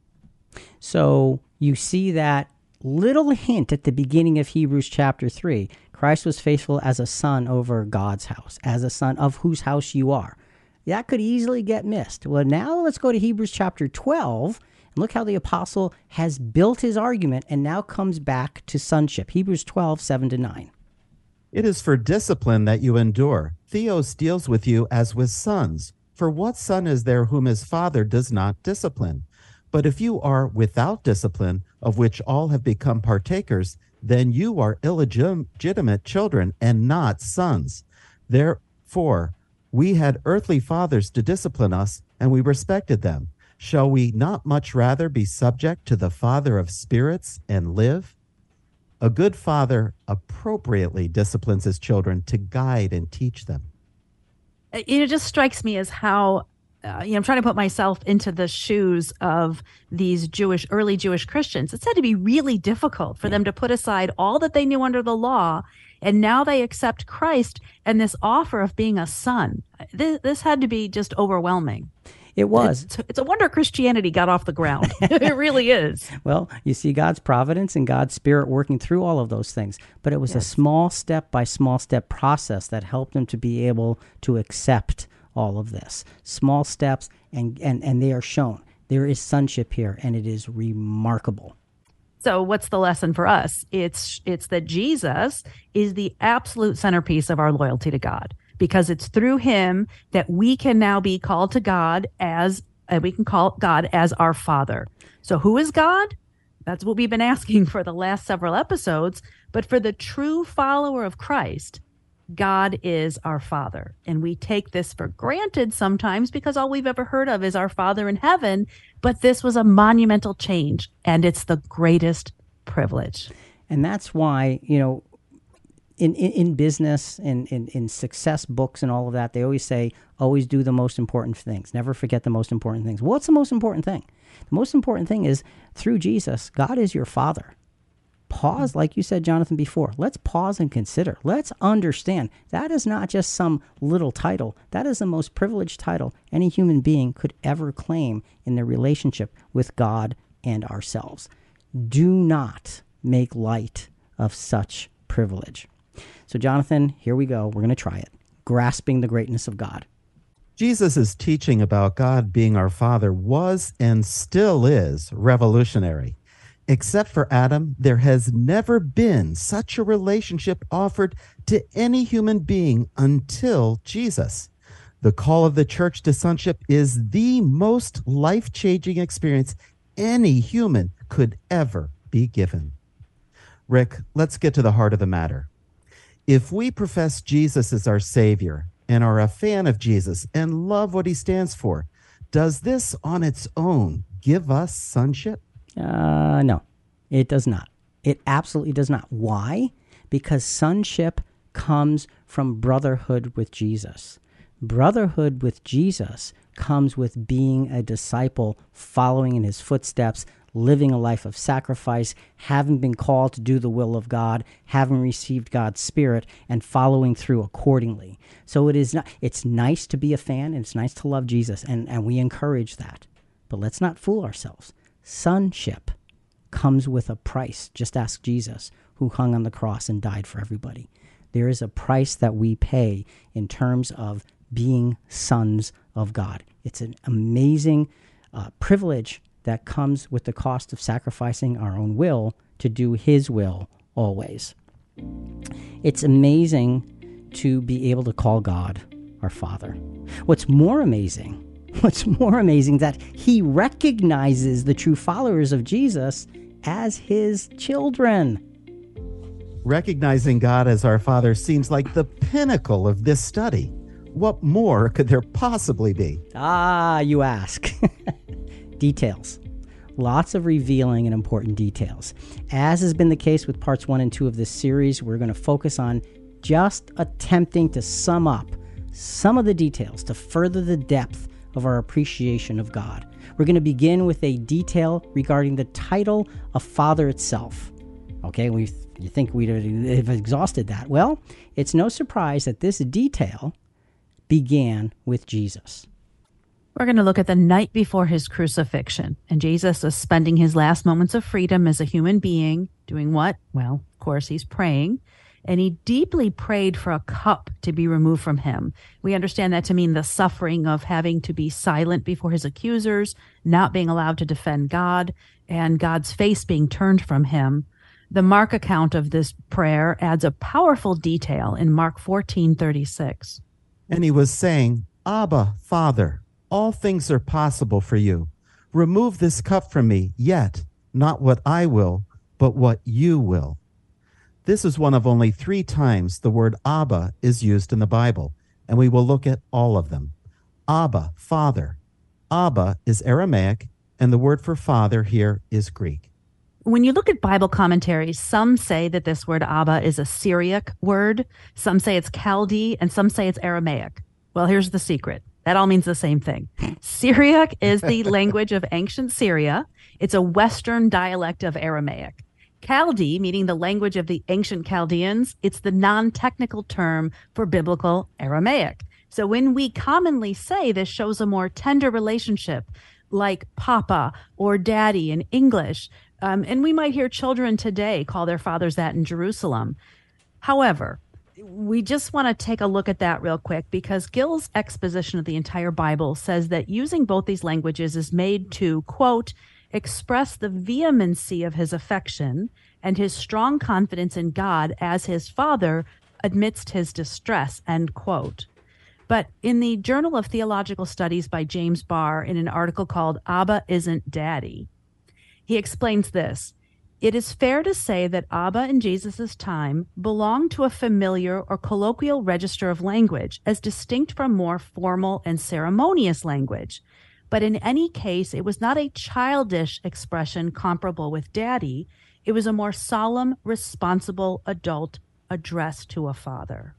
So you see that little hint at the beginning of Hebrews chapter 3. Christ was faithful as a son over God's house, as a son of whose house you are. That could easily get missed. Well, now let's go to Hebrews chapter 12 and look how the apostle has built his argument and now comes back to sonship. Hebrews 12, 7 to 9. It is for discipline that you endure. Theos deals with you as with sons. For what son is there whom his father does not discipline? But if you are without discipline, of which all have become partakers, then you are illegitimate children and not sons. Therefore, we had earthly fathers to discipline us, and we respected them. Shall we not much rather be subject to the Father of spirits and live? A good father appropriately disciplines his children to guide and teach them. It just strikes me as how uh, you know, I'm trying to put myself into the shoes of these Jewish, early Jewish Christians. It's had to be really difficult for them to put aside all that they knew under the law And now they accept Christ and this offer of being a son. This, this had to be just overwhelming. It was. It's, it's, a wonder Christianity got off the ground. it really is. Well, you see God's providence and God's spirit working through all of those things. But it was yes. a small step by small step process that helped them to be able to accept all of this. Small steps, and, and, and they are shown. There is sonship here, and it is remarkable. So what's the lesson for us? It's it's that Jesus is the absolute centerpiece of our loyalty to God because it's through him that we can now be called to God as and we can call God as our father. So who is God? That's what we've been asking for the last several episodes, but for the true follower of Christ, God is our Father. And we take this for granted sometimes because all we've ever heard of is our Father in heaven. But this was a monumental change, and it's the greatest privilege. And that's why, you know, in, in, in business and in, in success books and all of that, they always say, always do the most important things. Never forget the most important things. What's the most important thing? The most important thing is through Jesus, God is your Father pause, mm-hmm. like you said, Jonathan, before. Let's pause and consider. Let's understand that is not just some little title. That is the most privileged title any human being could ever claim in their relationship with God and ourselves. Do not make light of such privilege. So, Jonathan, here we go. We're going to try it. Grasping the greatness of God. Jesus' teaching about God being our Father was and still is revolutionary. Except for Adam, there has never been such a relationship offered to any human being until Jesus. The call of the church to sonship is the most life changing experience any human could ever be given. Rick, let's get to the heart of the matter. If we profess Jesus as our Savior and are a fan of Jesus and love what he stands for, does this on its own give us sonship? Uh, no, it does not. It absolutely does not. Why? Because sonship comes from brotherhood with Jesus. Brotherhood with Jesus comes with being a disciple, following in his footsteps, living a life of sacrifice, having been called to do the will of God, having received God's spirit and following through accordingly. So it is not it's nice to be a fan and it's nice to love Jesus and, and we encourage that. But let's not fool ourselves sonship comes with a price. Just ask Jesus, who hung on the cross and died for everybody. There is a price that we pay in terms of being sons of God. It's an amazing uh, privilege that comes with the cost of sacrificing our own will to do His will always. It's amazing to be able to call God our Father. What's more amazing What's more amazing that he recognizes the true followers of Jesus as his children. Recognizing God as our Father seems like the pinnacle of this study. What more could there possibly be? Ah, you ask. details. Lots of revealing and important details. As has been the case with parts one and two of this series, we're going to focus on just attempting to sum up some of the details to further the depth of our appreciation of God. We're going to begin with a detail regarding the title of Father itself. Okay, we you think we'd have exhausted that. Well, it's no surprise that this detail began with Jesus. We're going to look at the night before his crucifixion. And Jesus is spending his last moments of freedom as a human being, doing what? Well, of course, he's praying and he deeply prayed for a cup to be removed from him. We understand that to mean the suffering of having to be silent before his accusers, not being allowed to defend God, and God's face being turned from him. The Mark account of this prayer adds a powerful detail in Mark 14:36. And he was saying, "Abba, Father, all things are possible for you. Remove this cup from me, yet not what I will, but what you will." This is one of only three times the word Abba is used in the Bible, and we will look at all of them. Abba, Father. Abba is Aramaic, and the word for father here is Greek. When you look at Bible commentaries, some say that this word Abba is a Syriac word, some say it's Chaldee, and some say it's Aramaic. Well, here's the secret. That all means the same thing. Syriac is the language of ancient Syria. It's a Western dialect of Aramaic. Chaldee, meaning the language of the ancient Chaldeans, it's the non technical term for biblical Aramaic. So when we commonly say this shows a more tender relationship, like papa or daddy in English, um, and we might hear children today call their fathers that in Jerusalem. However, we just want to take a look at that real quick because Gill's exposition of the entire Bible says that using both these languages is made to, quote, express the vehemency of his affection and his strong confidence in God as his father amidst his distress, end quote. But in the Journal of Theological Studies by James Barr, in an article called Abba Isn't Daddy, he explains this. It is fair to say that Abba in Jesus' time belonged to a familiar or colloquial register of language, as distinct from more formal and ceremonious language. But in any case, it was not a childish expression comparable with daddy. It was a more solemn, responsible adult addressed to a father.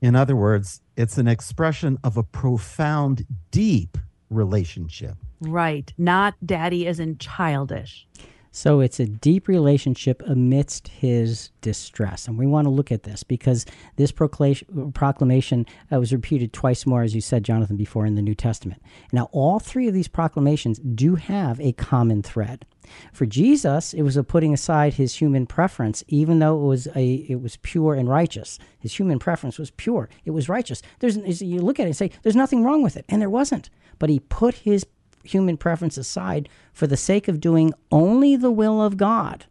In other words, it's an expression of a profound, deep relationship. Right. Not daddy as in childish. So it's a deep relationship amidst his distress. And we want to look at this because this proclamation uh, was repeated twice more, as you said, Jonathan, before in the New Testament. Now, all three of these proclamations do have a common thread. For Jesus, it was a putting aside his human preference, even though it was a it was pure and righteous. His human preference was pure; it was righteous. There's you look at it and say, "There's nothing wrong with it," and there wasn't. But he put his human preference aside for the sake of doing only the will of God.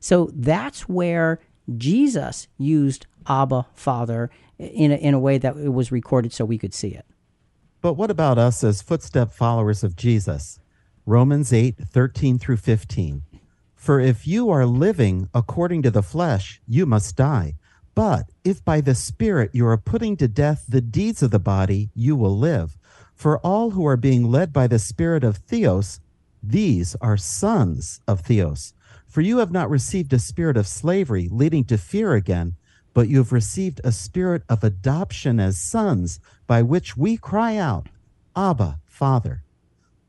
So that's where Jesus used Abba, Father, in a, in a way that it was recorded so we could see it. But what about us as footstep followers of Jesus? Romans 8 13 through 15. For if you are living according to the flesh, you must die. But if by the Spirit you are putting to death the deeds of the body, you will live. For all who are being led by the spirit of Theos, these are sons of Theos. For you have not received a spirit of slavery leading to fear again, but you have received a spirit of adoption as sons, by which we cry out, Abba, Father.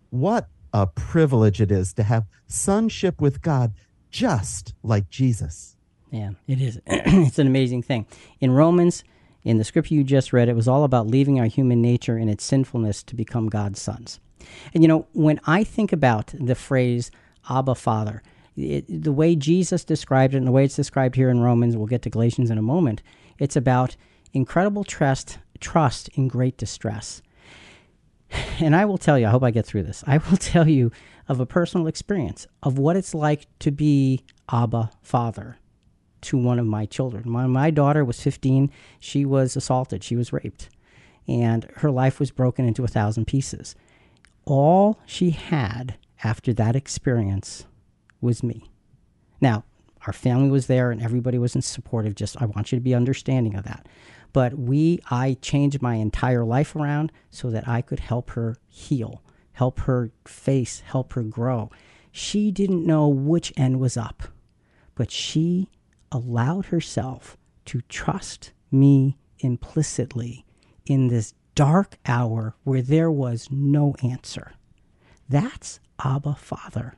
What a privilege it is to have sonship with God just like Jesus. Yeah, it is. it's an amazing thing. In Romans in the scripture you just read, it was all about leaving our human nature and its sinfulness to become God's sons. And you know, when I think about the phrase Abba Father, it, the way Jesus described it and the way it's described here in Romans, we'll get to Galatians in a moment, it's about incredible trust, trust in great distress. And I will tell you, I hope I get through this. I will tell you of a personal experience of what it's like to be Abba Father to one of my children. My daughter was 15, she was assaulted, she was raped, and her life was broken into a thousand pieces. All she had after that experience was me. Now, our family was there and everybody was in supportive. Just, I want you to be understanding of that. But we, I changed my entire life around so that I could help her heal, help her face, help her grow. She didn't know which end was up, but she allowed herself to trust me implicitly in this dark hour where there was no answer. That's Abba Father.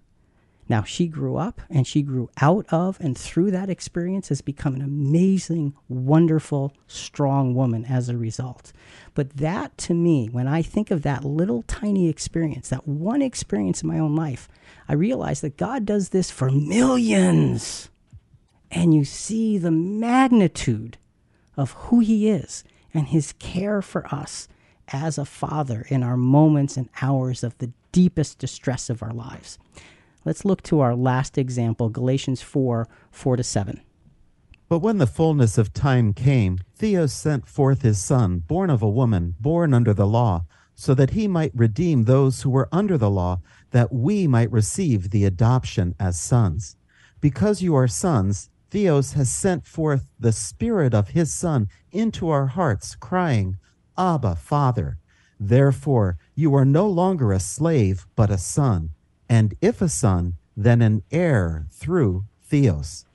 Now, she grew up and she grew out of and through that experience has become an amazing, wonderful, strong woman as a result. But that to me, when I think of that little tiny experience, that one experience in my own life, I realize that God does this for millions and you see the magnitude of who He is and His care for us as a father in our moments and hours of the deepest distress of our lives. Let's look to our last example, Galatians 4 4 to 7. But when the fullness of time came, Theos sent forth his son, born of a woman, born under the law, so that he might redeem those who were under the law, that we might receive the adoption as sons. Because you are sons, Theos has sent forth the Spirit of His Son into our hearts, crying, Abba, Father. Therefore, you are no longer a slave, but a son, and if a son, then an heir through Theos.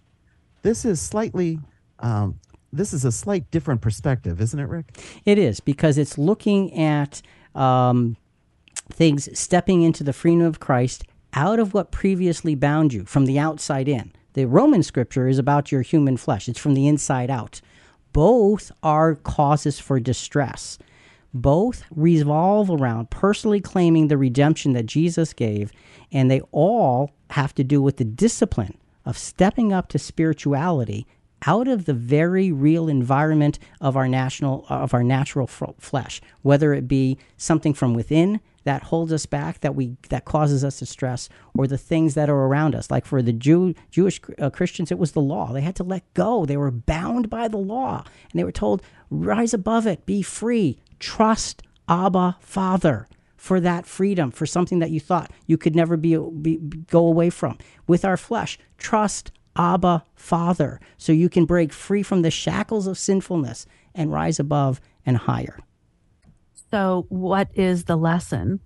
This is slightly, um, this is a slight different perspective, isn't it, Rick? It is because it's looking at um, things stepping into the freedom of Christ out of what previously bound you from the outside in. The Roman scripture is about your human flesh, it's from the inside out. Both are causes for distress. Both revolve around personally claiming the redemption that Jesus gave, and they all have to do with the discipline of stepping up to spirituality out of the very real environment of our national of our natural f- flesh whether it be something from within that holds us back that we that causes us to stress or the things that are around us. Like for the Jew, Jewish uh, Christians it was the law. They had to let go. They were bound by the law. And they were told rise above it. Be free. Trust Abba Father for that freedom for something that you thought you could never be, be go away from. With our flesh trust Abba Father so you can break free from the shackles of sinfulness and rise above and higher. So, what is the lesson?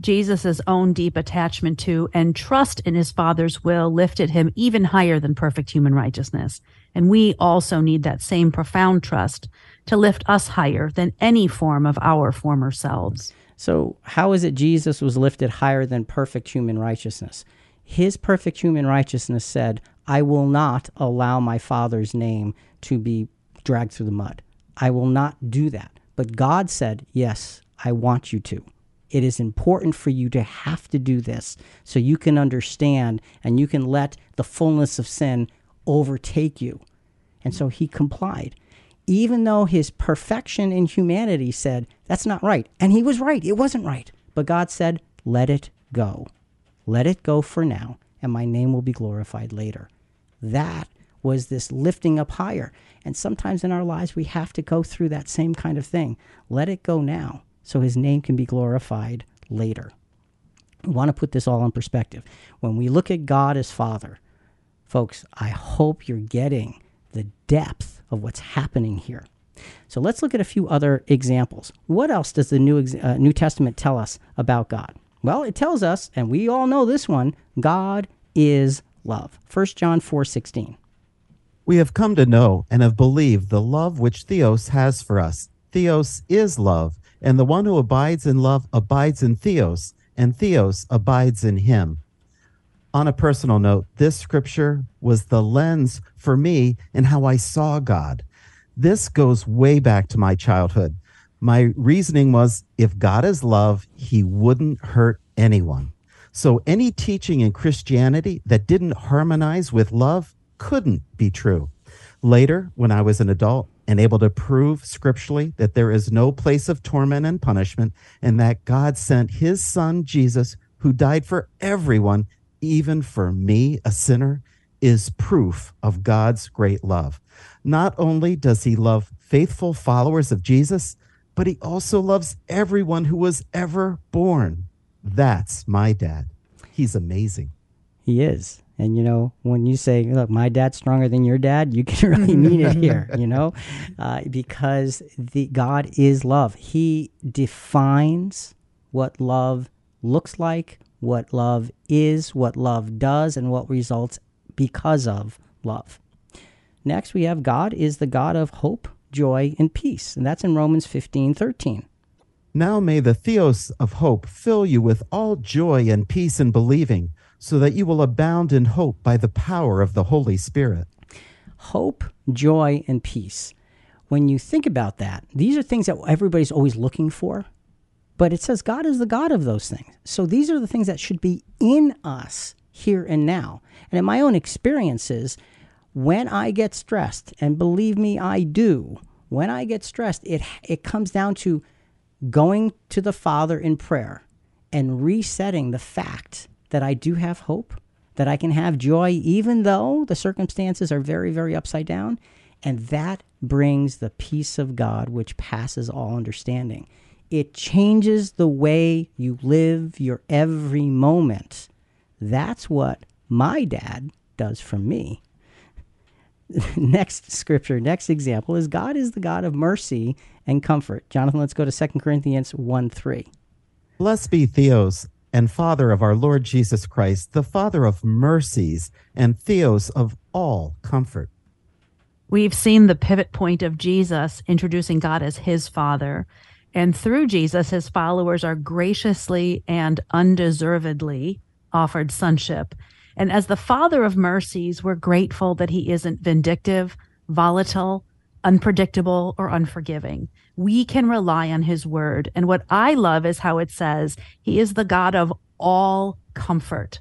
Jesus' own deep attachment to and trust in his Father's will lifted him even higher than perfect human righteousness. And we also need that same profound trust to lift us higher than any form of our former selves. So, how is it Jesus was lifted higher than perfect human righteousness? His perfect human righteousness said, I will not allow my Father's name to be dragged through the mud. I will not do that. But God said, Yes, I want you to. It is important for you to have to do this so you can understand and you can let the fullness of sin overtake you. And so he complied. Even though his perfection in humanity said, That's not right. And he was right. It wasn't right. But God said, Let it go. Let it go for now, and my name will be glorified later. That was this lifting up higher. And sometimes in our lives, we have to go through that same kind of thing. Let it go now so his name can be glorified later. I want to put this all in perspective. When we look at God as Father, folks, I hope you're getting the depth of what's happening here. So let's look at a few other examples. What else does the New, uh, New Testament tell us about God? Well, it tells us, and we all know this one God is love. 1 John 4 16. We have come to know and have believed the love which Theos has for us. Theos is love, and the one who abides in love abides in Theos, and Theos abides in him. On a personal note, this scripture was the lens for me in how I saw God. This goes way back to my childhood. My reasoning was if God is love, he wouldn't hurt anyone. So any teaching in Christianity that didn't harmonize with love couldn't be true. Later, when I was an adult and able to prove scripturally that there is no place of torment and punishment, and that God sent his son Jesus, who died for everyone, even for me, a sinner, is proof of God's great love. Not only does he love faithful followers of Jesus, but he also loves everyone who was ever born. That's my dad. He's amazing. He is. And you know, when you say, "Look, my dad's stronger than your dad," you can really mean it here. You know, uh, because the God is love. He defines what love looks like, what love is, what love does, and what results because of love. Next, we have God is the God of hope, joy, and peace, and that's in Romans fifteen thirteen. Now may the theos of hope fill you with all joy and peace in believing so that you will abound in hope by the power of the Holy Spirit. Hope, joy, and peace. When you think about that, these are things that everybody's always looking for. But it says God is the God of those things. So these are the things that should be in us here and now. And in my own experiences, when I get stressed, and believe me, I do, when I get stressed, it, it comes down to going to the Father in prayer and resetting the fact that I do have hope, that I can have joy even though the circumstances are very, very upside down. And that brings the peace of God, which passes all understanding. It changes the way you live your every moment. That's what my dad does for me. next scripture, next example is God is the God of mercy and comfort. Jonathan, let's go to 2 Corinthians 1 3. Blessed be Theos and Father of our Lord Jesus Christ, the Father of mercies and Theos of all comfort. We've seen the pivot point of Jesus introducing God as his Father. And through Jesus, his followers are graciously and undeservedly offered sonship. And as the Father of mercies, we're grateful that He isn't vindictive, volatile, unpredictable, or unforgiving. We can rely on His word. And what I love is how it says He is the God of all comfort.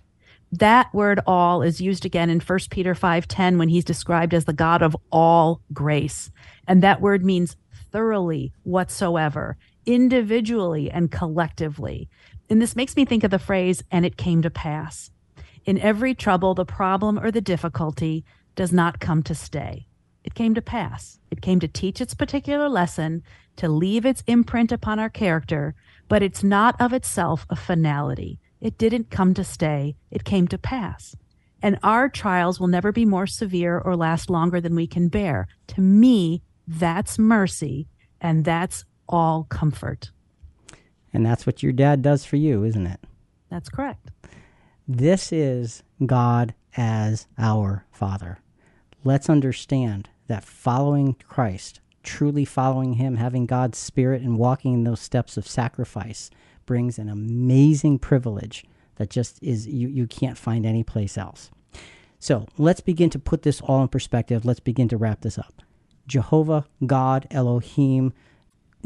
That word all is used again in 1 Peter 5:10 when he's described as the God of all grace. And that word means thoroughly whatsoever, individually and collectively. And this makes me think of the phrase, and it came to pass. In every trouble, the problem or the difficulty does not come to stay. It came to pass. It came to teach its particular lesson, to leave its imprint upon our character, but it's not of itself a finality. It didn't come to stay, it came to pass. And our trials will never be more severe or last longer than we can bear. To me, that's mercy, and that's all comfort. And that's what your dad does for you, isn't it? That's correct. This is God as our Father. Let's understand that following Christ, truly following Him, having God's Spirit, and walking in those steps of sacrifice brings an amazing privilege that just is you, you can't find any place else. So let's begin to put this all in perspective. Let's begin to wrap this up. Jehovah, God, Elohim,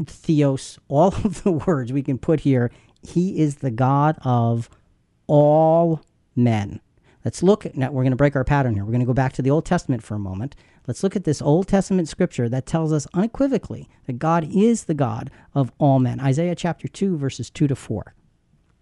Theos, all of the words we can put here. He is the God of all men. Let's look at now. We're going to break our pattern here. We're going to go back to the Old Testament for a moment. Let's look at this Old Testament scripture that tells us unequivocally that God is the God of all men. Isaiah chapter 2, verses 2 to 4.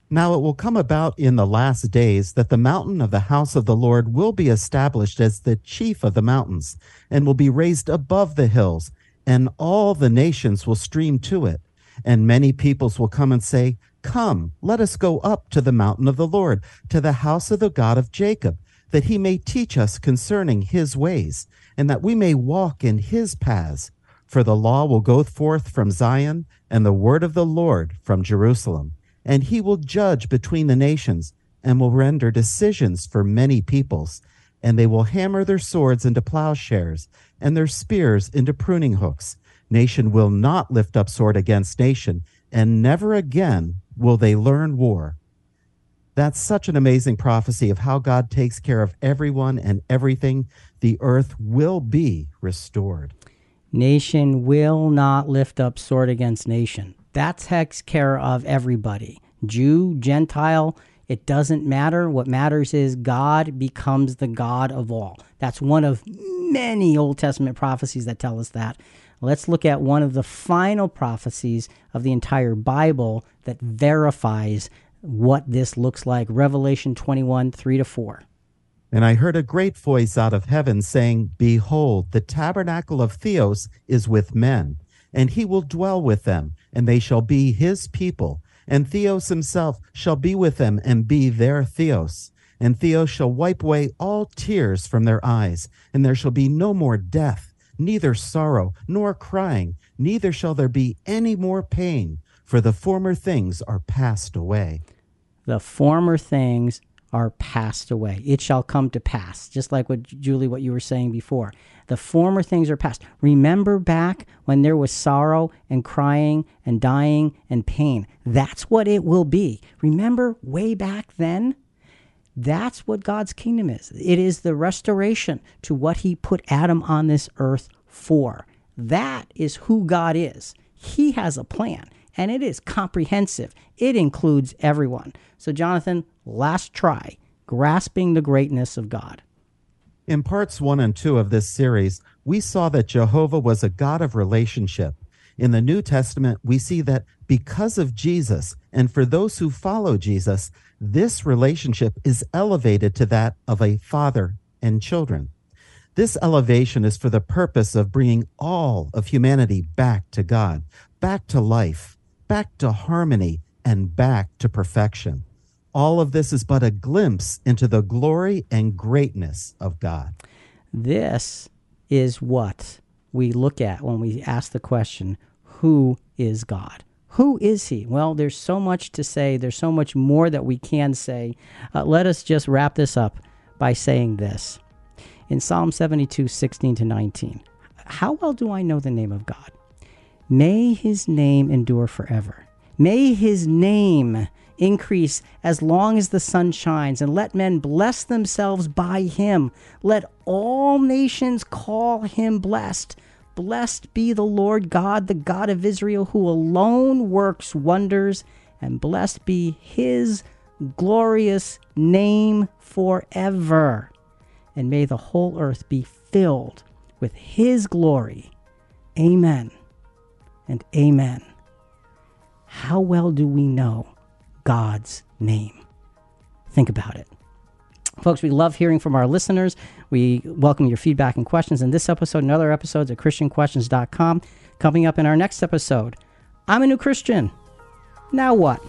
Now it will come about in the last days that the mountain of the house of the Lord will be established as the chief of the mountains, and will be raised above the hills, and all the nations will stream to it. And many peoples will come and say, Come, let us go up to the mountain of the Lord, to the house of the God of Jacob, that he may teach us concerning his ways, and that we may walk in his paths. For the law will go forth from Zion, and the word of the Lord from Jerusalem. And he will judge between the nations, and will render decisions for many peoples. And they will hammer their swords into plowshares, and their spears into pruning hooks. Nation will not lift up sword against nation, and never again will they learn war. That's such an amazing prophecy of how God takes care of everyone and everything. The earth will be restored. Nation will not lift up sword against nation. That takes care of everybody. Jew, Gentile, it doesn't matter. What matters is God becomes the God of all. That's one of many Old Testament prophecies that tell us that. Let's look at one of the final prophecies of the entire Bible that verifies what this looks like. Revelation 21 3 to 4. And I heard a great voice out of heaven saying, Behold, the tabernacle of Theos is with men, and he will dwell with them, and they shall be his people. And Theos himself shall be with them and be their Theos. And Theos shall wipe away all tears from their eyes, and there shall be no more death, neither sorrow nor crying, neither shall there be any more pain, for the former things are passed away. The former things are passed away. It shall come to pass, just like what Julie, what you were saying before. The former things are past. Remember back when there was sorrow and crying and dying and pain. That's what it will be. Remember way back then? That's what God's kingdom is. It is the restoration to what He put Adam on this earth for. That is who God is. He has a plan, and it is comprehensive. It includes everyone. So, Jonathan, last try grasping the greatness of God. In parts one and two of this series, we saw that Jehovah was a God of relationship. In the New Testament, we see that because of Jesus and for those who follow Jesus, this relationship is elevated to that of a father and children. This elevation is for the purpose of bringing all of humanity back to God, back to life, back to harmony, and back to perfection. All of this is but a glimpse into the glory and greatness of God. This is what we look at when we ask the question, Who is God? Who is He? Well, there's so much to say. There's so much more that we can say. Uh, let us just wrap this up by saying this. In Psalm 72, 16 to 19, How well do I know the name of God? May His name endure forever. May His name increase as long as the sun shines, and let men bless themselves by him. Let all nations call him blessed. Blessed be the Lord God, the God of Israel, who alone works wonders, and blessed be his glorious name forever. And may the whole earth be filled with his glory. Amen and amen. How well do we know God's name? Think about it. Folks, we love hearing from our listeners. We welcome your feedback and questions in this episode and other episodes at ChristianQuestions.com. Coming up in our next episode, I'm a new Christian. Now what?